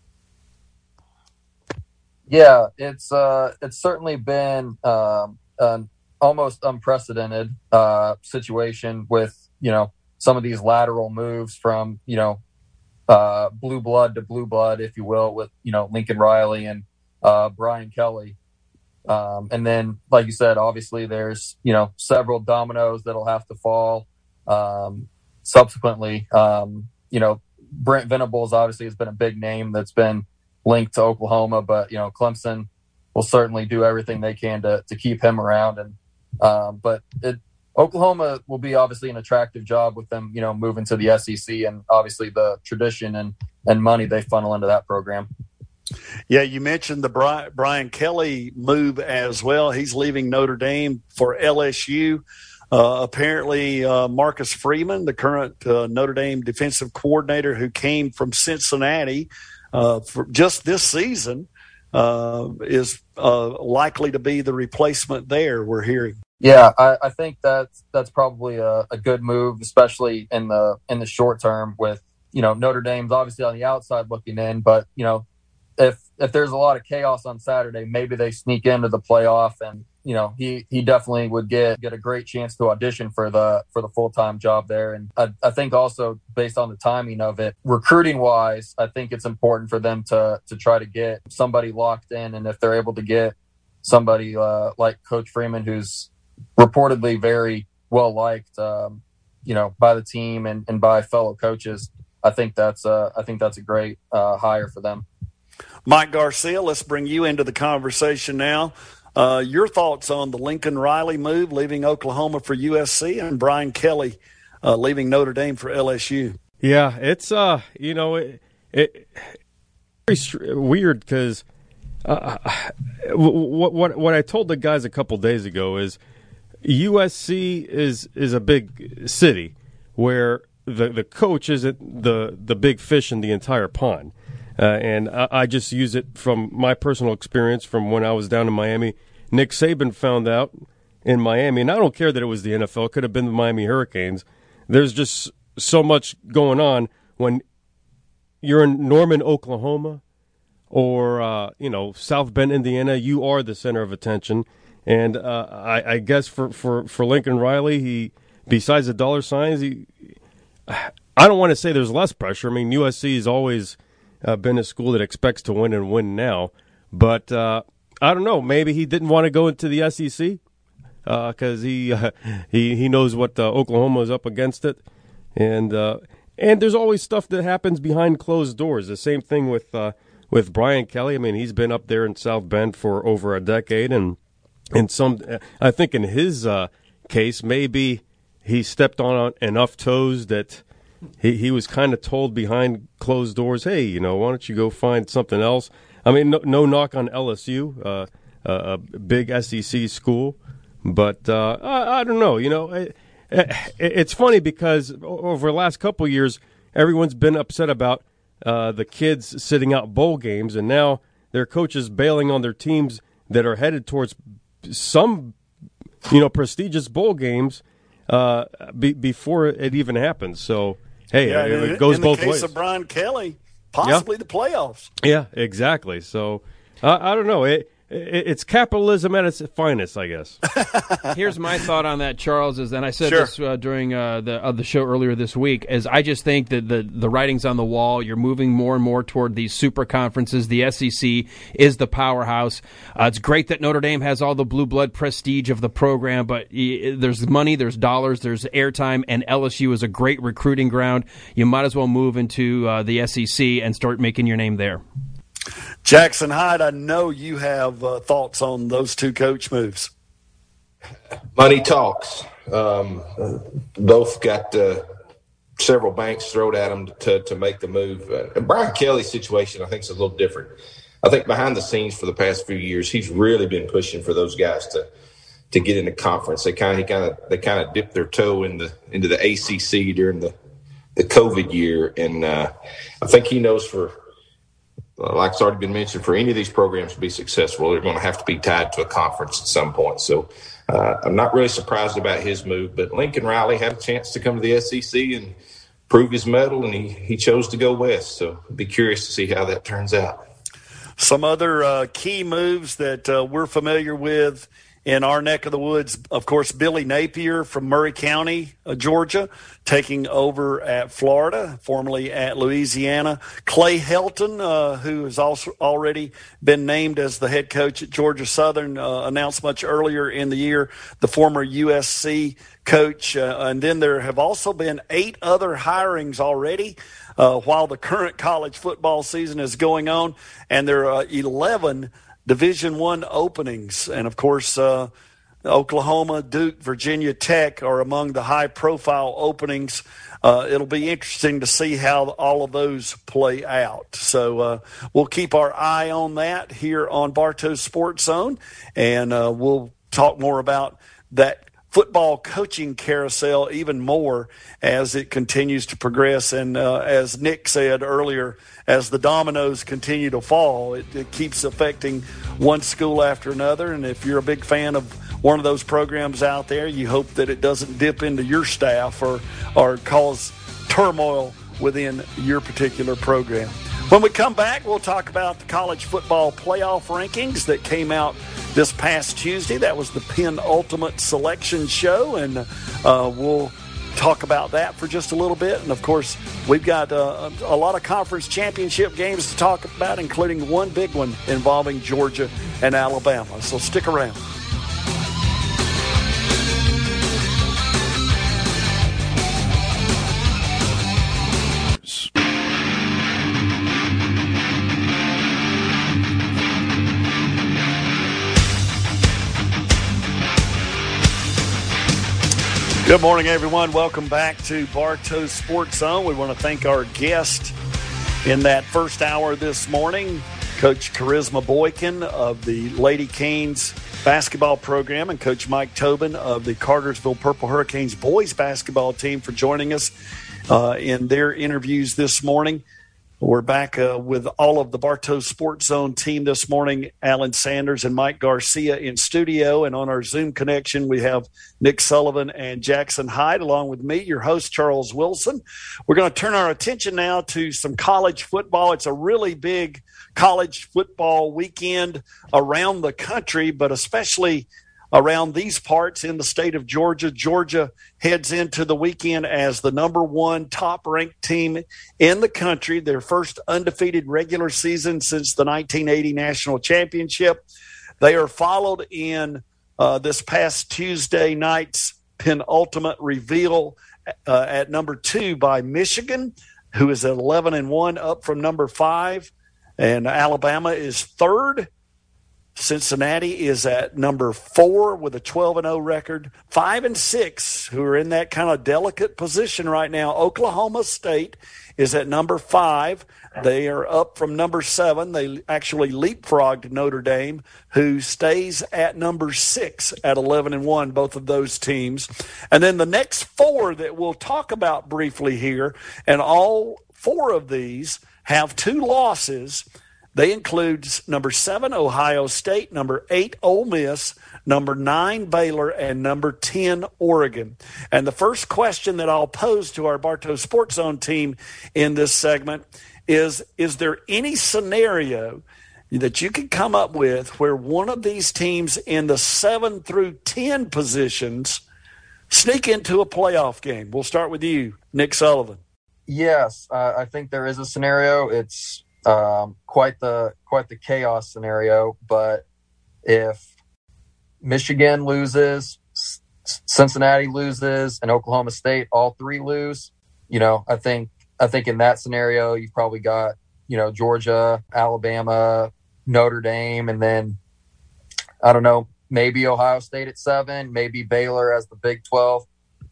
Yeah, it's uh, it's certainly been um, an almost unprecedented uh, situation with you know some of these lateral moves from you know uh, blue blood to blue blood, if you will, with you know Lincoln Riley and uh, Brian Kelly. Um, and then, like you said, obviously there's you know several dominoes that'll have to fall. Um, subsequently, um, you know Brent Venables obviously has been a big name that's been linked to Oklahoma, but you know Clemson will certainly do everything they can to to keep him around. And um, but it, Oklahoma will be obviously an attractive job with them, you know, moving to the SEC and obviously the tradition and and money they funnel into that program. Yeah, you mentioned the Brian, Kelly move as well. He's leaving Notre Dame for LSU. Uh, apparently, uh, Marcus Freeman, the current uh, Notre Dame defensive coordinator who came from Cincinnati uh, for just this season, uh, is uh, likely to be the replacement there. We're hearing. Yeah, I, I think that's that's probably a, a, good move, especially in the in the short term. With you know Notre Dame's obviously on the outside looking in, but you know if if there's a lot of chaos on Saturday, maybe they sneak into the playoff, and you know he he definitely would get get a great chance to audition for the for the full time job there. And I, I think also based on the timing of it, recruiting wise, I think it's important for them to to try to get somebody locked in, and if they're able to get somebody uh, like Coach Freeman, who's reportedly very well liked, um, you know, by the team and, and by fellow coaches. I think that's a, I think that's a great uh, hire for them. Mike Garcia, let's bring you into the conversation now. Uh, your thoughts on the Lincoln Riley move, leaving Oklahoma for USC, and Brian Kelly uh, leaving Notre Dame for LSU? Yeah, it's uh, you know, it, it very weird because uh, what what what I told the guys a couple days ago is USC is is a big city where the the coach isn't the the big fish in the entire pond. Uh, and I, I, just use it from my personal experience from when I was down in Miami. Nick Saban found out in Miami, and I don't care that it was the NFL; it could have been the Miami Hurricanes. There's just so much going on when you're in Norman, Oklahoma, or uh, you know South Bend, Indiana. You are the center of attention, and uh, I, I, guess for, for, for Lincoln Riley, he besides the dollar signs, he I don't want to say there's less pressure. I mean, USC is always uh, been a school that expects to win and win now, but uh, I don't know. Maybe he didn't want to go into the SEC because uh, he he he knows what Oklahoma is up against it, and and there's always stuff that happens behind closed doors. The same thing with uh, with Brian Kelly. I mean, he's been up there in South Bend for over a decade, and in some, I think in his uh, case, maybe he stepped on enough toes that he he was kind of told behind closed doors, hey, you know, why don't you go find something else? I mean, no, no knock on LSU, uh, a big SEC school, but uh, I, I, don't know. You know. It, it's funny because over the last couple years, everyone's been upset about uh, the kids sitting out bowl games, and now their coaches bailing on their teams that are headed towards some, you know, prestigious bowl games uh, be, before it even happens. So, hey, yeah, it, it goes in both the case ways. of Brian Kelly, possibly yeah. the playoffs. Yeah, exactly. So, uh, I don't know. It, it's capitalism at its finest, I guess. Here's my thought on that, Charles. Is and I said sure. this uh, during uh, the uh, the show earlier this week. Is I just think that the the writing's on the wall. You're moving more and more toward these super conferences. The SEC is the powerhouse. Uh, it's great that Notre Dame has all the blue blood prestige of the program, but y- there's money, there's dollars, there's airtime, and LSU is a great recruiting ground. You might as well move into uh, the SEC and start making your name there. Jackson Hyde, I know you have uh, thoughts on those two coach moves. Money talks. Um, both got uh, several banks thrown at them to, to make the move. Uh, Brian Kelly's situation, I think, is a little different. I think behind the scenes for the past few years, he's really been pushing for those guys to to get in the conference. They kind of kind of they kind of dipped their toe in the into the ACC during the the COVID year, and uh, I think he knows for like it's already been mentioned, for any of these programs to be successful, they're going to have to be tied to a conference at some point. So uh, I'm not really surprised about his move, but Lincoln Riley had a chance to come to the SEC and prove his mettle, and he, he chose to go west. So I'd be curious to see how that turns out. Some other uh, key moves that uh, we're familiar with in our neck of the woods, of course, Billy Napier from Murray County, uh, Georgia, taking over at Florida, formerly at Louisiana. Clay Helton, uh, who has also already been named as the head coach at Georgia Southern, uh, announced much earlier in the year, the former USC coach. Uh, and then there have also been eight other hirings already. Uh, while the current college football season is going on, and there are 11 Division One openings, and of course, uh, Oklahoma, Duke, Virginia Tech are among the high-profile openings. Uh, it'll be interesting to see how all of those play out. So uh, we'll keep our eye on that here on Bartow Sports Zone, and uh, we'll talk more about that football coaching carousel even more as it continues to progress. And uh, as Nick said earlier, as the dominoes continue to fall, it, it, keeps affecting one school after another. And if you're a big fan of one of those programs out there, you hope that it doesn't dip into your staff or, or cause turmoil within your particular program. When we come back, we'll talk about the college football playoff rankings that came out this past Tuesday. That was the penultimate selection show, and uh, we'll talk about that for just a little bit. And of course, we've got uh, a lot of conference championship games to talk about, including one big one involving Georgia and Alabama. So stick around. Good morning, everyone. Welcome back to Bartow Sports Zone. We want to thank our guest in that first hour this morning, Coach Charisma Boykin of the Lady Canes basketball program, and Coach Mike Tobin of the Cartersville Purple Hurricanes boys basketball team for joining us. uh, in their interviews this morning. We're back uh, with all of the Bartow Sports Zone team this morning. Alan Sanders and Mike Garcia in studio, and on our Zoom connection, we have Nick Sullivan and Jackson Hyde, along with me, your host Charles Wilson. We're going to turn our attention now to some college football. It's a really big college football weekend around the country, but especially around these parts in the state of Georgia. Georgia heads into the weekend as the number one top ranked team in the country, their first undefeated regular season since the 1980 national championship. They are followed in uh, this past Tuesday night's penultimate reveal uh, at number two by Michigan, who is at 11 and 1, up from number five. And Alabama is third. Cincinnati is at number four with a 12 and 0 record. Five and six, who are in that kind of delicate position right now. Oklahoma State is at number five. They are up from number seven. They actually leapfrogged Notre Dame, who stays at number six at 11 and 1, both of those teams. And then the next four that we'll talk about briefly here, and all four of these have two losses they include number seven, Ohio State, number eight, Ole Miss, number nine, Baylor, and number 10, Oregon. And the first question that I'll pose to our Bartow Sports Zone team in this segment is Is there any scenario that you can come up with where one of these teams in the seven through 10 positions sneak into a playoff game? We'll start with you, Nick Sullivan. Yes, uh, I think there is a scenario. It's um, quite the quite the chaos scenario. But if Michigan loses, Cincinnati loses, and Oklahoma State all three lose, you know, I think I think in that scenario you've probably got you know Georgia, Alabama, Notre Dame, and then I don't know maybe Ohio State at seven, maybe Baylor as the Big Twelve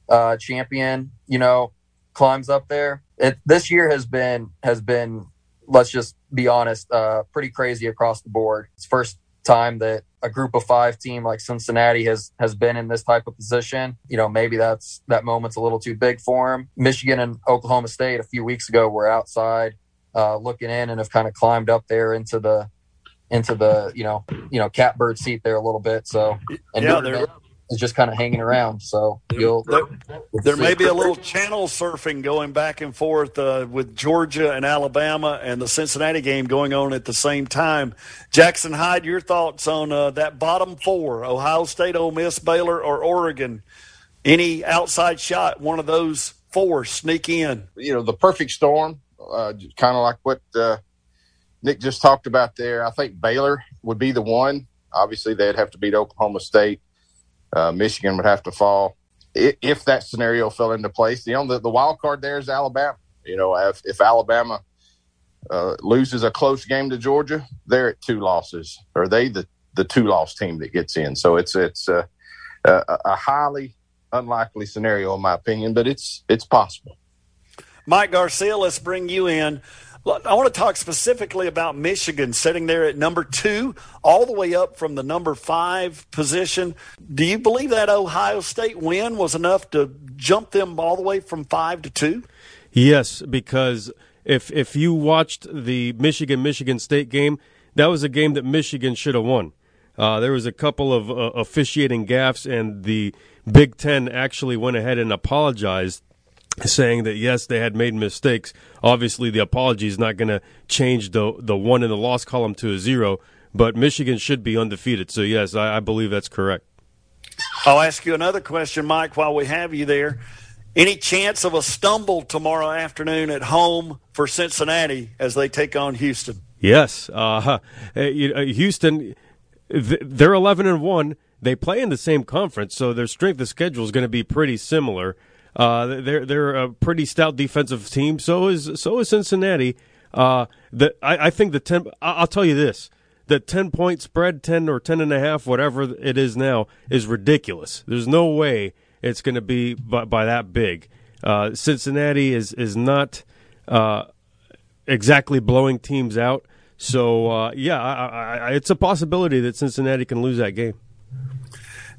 uh, champion. You know, climbs up there. It, this year has been has been let's just be honest, uh, pretty crazy across the board. It's first time that a group of five team like Cincinnati has has been in this type of position. You know, maybe that's that moment's a little too big for them. Michigan and Oklahoma State a few weeks ago were outside uh, looking in and have kind of climbed up there into the into the you know you know catbird seat there a little bit. So and yeah, they're is just kind of hanging around. So you'll there, there may be a little channel surfing going back and forth uh, with Georgia and Alabama and the Cincinnati game going on at the same time. Jackson Hyde, your thoughts on uh, that bottom four: Ohio State, Ole Miss, Baylor, or Oregon? Any outside shot, one of those four sneak in? You know, the perfect storm, uh, kind of like what uh, Nick just talked about there. I think Baylor would be the one. Obviously, they'd have to beat Oklahoma State uh, Michigan would have to fall if that scenario fell into place. You know, the, the wild card there is Alabama. You know, if, if Alabama uh, loses a close game to Georgia, they're at two losses. Are they the, the two loss team that gets in? So it's it's uh, a, a highly unlikely scenario in my opinion, but it's it's possible. Mike Garcia, let's bring you in. I want to talk specifically about Michigan sitting there at number two, all the way up from the number five position. Do you believe that Ohio State win was enough to jump them all the way from five to two? Yes, because if if you watched the Michigan Michigan State game, that was a game that Michigan should have won. Uh, there was a couple of uh, officiating gaffes, and the Big Ten actually went ahead and apologized saying that yes, they had made mistakes. Obviously, the apology is not going to change the the one in the loss column to a zero, but Michigan should be undefeated. So yes, I, I believe that's correct. I'll ask you another question, Mike, while we have you there. Any chance of a stumble tomorrow afternoon at home for Cincinnati as they take on Houston? Yes, uh, Houston. They're eleven and one. They play in the same conference, so their strength of schedule is going to be pretty similar. Uh, they're they're a pretty stout defensive team. So is so is Cincinnati. Uh, the I, I think the ten. I'll tell you this: the ten point spread, ten or ten and a half, whatever it is now, is ridiculous. There's no way it's going to be by, by, that big. Uh, Cincinnati is is not uh, exactly blowing teams out. So uh, yeah, I, I, it's a possibility that Cincinnati can lose that game.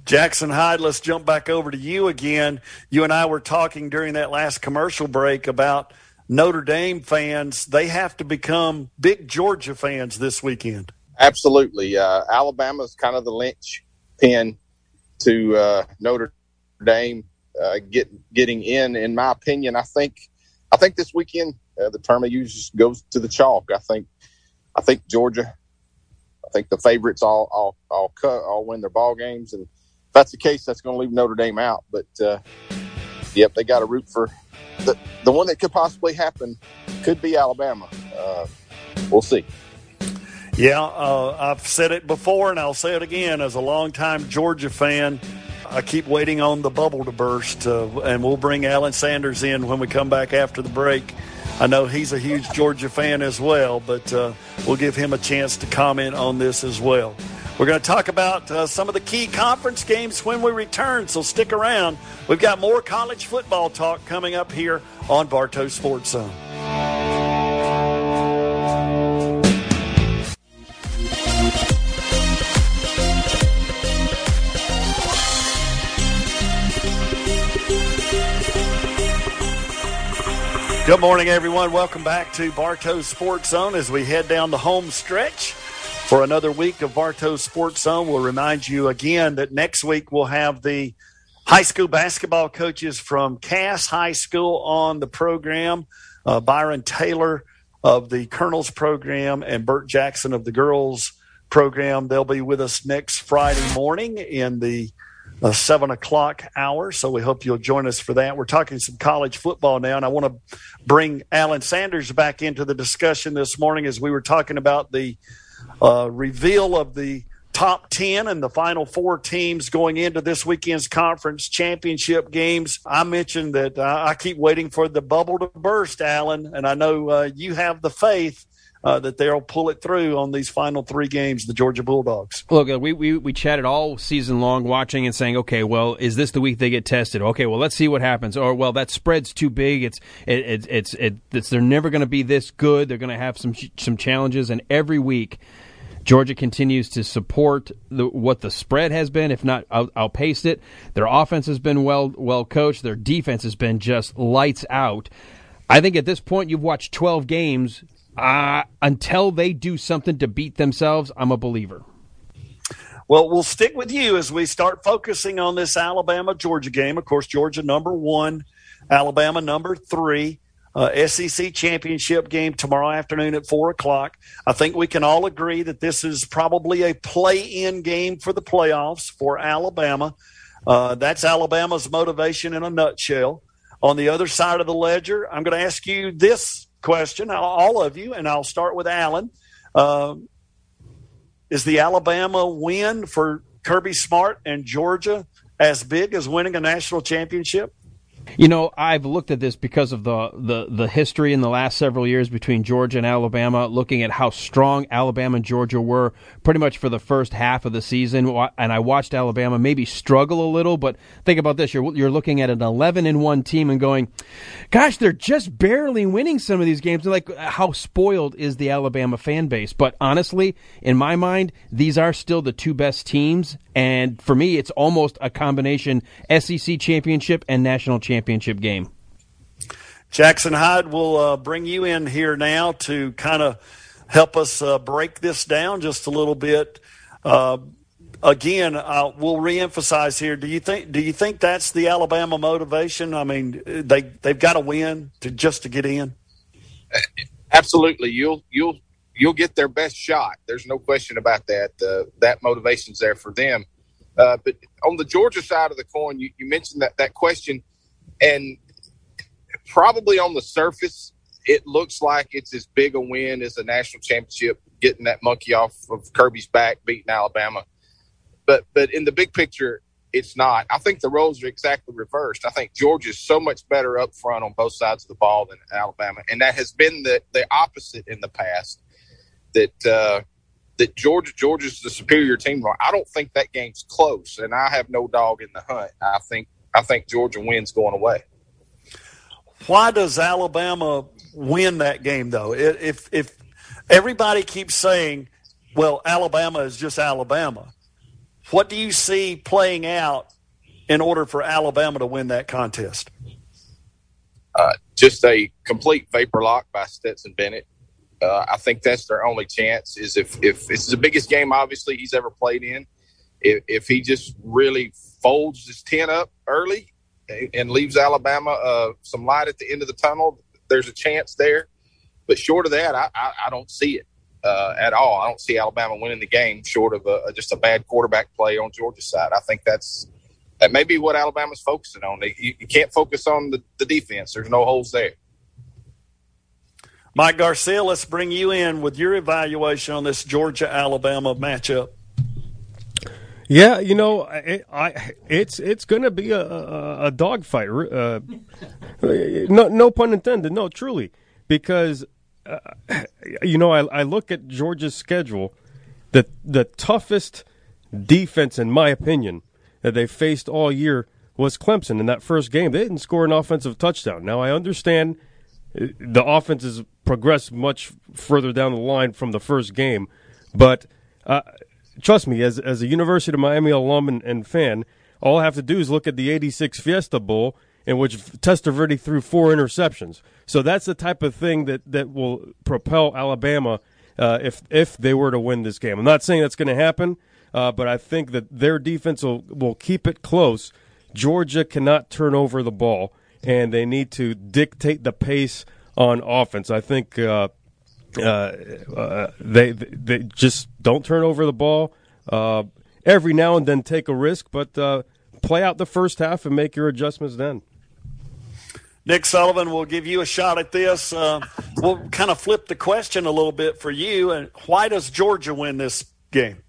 Jackson Hyde, let's jump back over to you again. You and I were talking during that last commercial break about Notre Dame fans. They have to become big Georgia fans this weekend. Absolutely. Uh, Alabama is kind of the linchpin to uh, Notre Dame uh, get, getting in. In my opinion, I think I think this weekend uh, the term I use goes to the chalk. I think I think Georgia. I think the favorites all all all cut all win their ball games, and that's the case, that's going to leave Notre Dame out. But uh, yep, they got to root for the the one that could possibly happen. Could be Alabama. Uh, we'll see. Yeah, uh, I've said it before, and I'll say it again. As a longtime Georgia fan, I keep waiting on the bubble to burst, uh, and we'll bring Alan Sanders in when we come back after the break. I know he's a huge Georgia fan as well, but uh, we'll give him a chance to comment on this as well. We're going to talk about uh, some of the key conference games when we return, so stick around. We've got more college football talk coming up here on Bartow Sports Zone. Good morning, everyone. Welcome back to Bartow Sports Zone as we head down the home stretch for another week of Bartow Sports Zone. We'll remind you again that next week we'll have the high school basketball coaches from Cass High School on the program. Uh, Byron Taylor of the Colonels program and Bert Jackson of the girls program. They'll be with us next Friday morning in the uh, seven o'clock hour. So we hope you'll join us for that. We're talking some college football now, and I want to bring Alan Sanders back into the discussion this morning as we were talking about the uh, reveal of the top 10 and the final four teams going into this weekend's conference championship games. I mentioned that uh, I keep waiting for the bubble to burst, Alan, and I know uh, you have the faith uh, that they'll pull it through on these final three games, the Georgia Bulldogs. Look, uh, we, we, we chatted all season long watching and saying, okay, well, is this the week they get tested? Okay, well, let's see what happens. Or, well, that spread's too big. It's, it, it it's, it, it's, they're never going to be this good. They're going to have some, some challenges. And every week, Georgia continues to support the, what the spread has been, if not out, outpaced it. Their offense has been well well coached. Their defense has been just lights out. I think at this point you've watched 12 games. Uh, until they do something to beat themselves, I'm a believer. Well, we'll stick with you as we start focusing on this Alabama Georgia game. Of course, Georgia number one, Alabama number three. Uh, SEC championship game tomorrow afternoon at four o'clock. I think we can all agree that this is probably a play-in game for the playoffs for Alabama. Uh, that's Alabama's motivation in a nutshell. On the other side of the ledger, I'm going to ask you this question, all of you, and I'll start with Alan. Uh, is the Alabama win for Kirby Smart and Georgia as big as winning a national championship? You know, I've looked at this because of the, the, the history in the last several years between Georgia and Alabama, looking at how strong Alabama and Georgia were pretty much for the first half of the season. And I watched Alabama maybe struggle a little, but think about this. You're, you're looking at an 11 and 1 team and going, gosh, they're just barely winning some of these games. like, how spoiled is the Alabama fan base? But honestly, in my mind, these are still the two best teams. And for me, it's almost a combination SEC championship and national championship championship game. Jackson Hyde will uh, bring you in here now to kind of help us uh, break this down just a little bit. Uh, again, we'll reemphasize here. Do you think? Do you think that's the Alabama motivation? I mean, they they've got to win to just to get in. Absolutely, you'll you'll you'll get their best shot. There's no question about that. Uh, that motivation's there for them. Uh, but on the Georgia side of the coin, you, you mentioned that that question and probably on the surface, it looks like it's as big a win as a national championship, getting that monkey off of Kirby's back, beating Alabama. But but in the big picture, it's not. I think the roles are exactly reversed. I think Georgia's so much better up front on both sides of the ball than Alabama, and that has been the the opposite in the past. That uh, that Georgia Georgia's the superior team. I don't think that game's close, and I have no dog in the hunt. I think I think Georgia wins going away. Why does Alabama win that game though? If if everybody keeps saying, "Well, Alabama is just Alabama," what do you see playing out in order for Alabama to win that contest? Uh, just a complete vapor lock by Stetson Bennett. Uh, I think that's their only chance. Is if if it's the biggest game, obviously he's ever played in. If, if he just really folds his ten up early and leaves Alabama uh, some light at the end of the tunnel, there's a chance there. But short of that, I, I, I don't see it uh, at all. I don't see Alabama winning the game short of a, just a bad quarterback play on Georgia's side. I think that's that may be what Alabama's focusing on. You, you can't focus on the, the defense. There's no holes there. Mike Garcia, let's bring you in with your evaluation on this Georgia Alabama matchup. Yeah, you know, it, I it's it's going to be a a, a dogfight. Uh, no, no pun intended. No, truly, because uh, you know, I, I look at Georgia's schedule. The the toughest defense, in my opinion, that they faced all year was Clemson in that first game. They didn't score an offensive touchdown. Now I understand uh, the offense has progressed much further down the line from the first game, but uh, trust me, as as a University of Miami alum and, and fan, all I have to do is look at the '86 Fiesta Bowl in which Testaverde threw four interceptions. So that's the type of thing that, that will propel Alabama uh, if if they were to win this game. I'm not saying that's going to happen, uh, but I think that their defense will, will keep it close. Georgia cannot turn over the ball, and they need to dictate the pace on offense. I think uh, uh, uh they they just don't turn over the ball. Uh, every now and then, take a risk, but play out the first half and make your adjustments then. Nick Sullivan will give you a shot at this. Uh, we'll kind of flip the question a little bit for you. And why does Georgia win this game?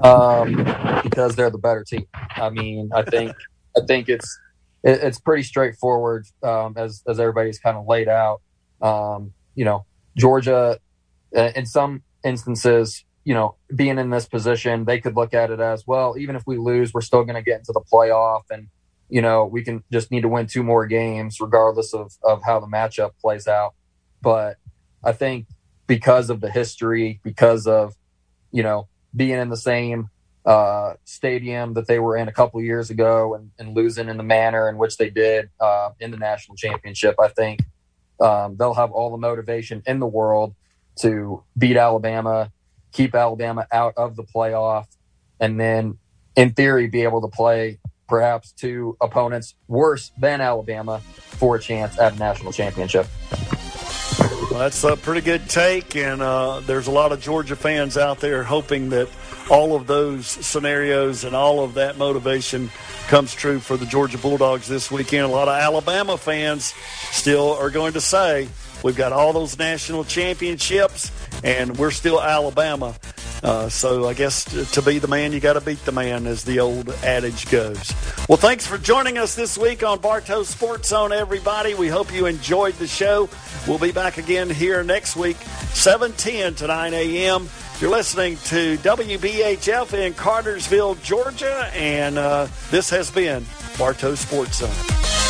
Um, because they're the better team. I mean, I think I think it's it, it's pretty straightforward um, as as everybody's kind of laid out. Um, you know, Georgia, uh, in some instances, you know, being in this position, they could look at it as well. Even if we lose, we're still going to get into the playoff and you know, we can just need to win two more games regardless of, of how the matchup plays out. But I think because of the history, because of, you know, being in the same uh, stadium that they were in a couple years ago and, and, losing in the manner in which they did uh, in the national championship, I think um, they'll have all the motivation in the world to beat Alabama, keep Alabama out of the playoff, and then, in theory, be able to play perhaps two opponents worse than Alabama for a chance at a national championship. Well, that's a pretty good take, and uh, there's a lot of Georgia fans out there hoping that all of those scenarios and all of that motivation comes true for the Georgia Bulldogs this weekend. A lot of Alabama fans still are going to say, We've got all those national championships, and we're still Alabama. Uh, so I guess to, to be the man, you got to beat the man, as the old adage goes. Well, thanks for joining us this week on Bartow Sports Zone, everybody. We hope you enjoyed the show. We'll be back again here next week, 7:10 to 9 a.m. You're listening to WBHF in Cartersville, Georgia, and uh, this has been Bartow Sports Zone.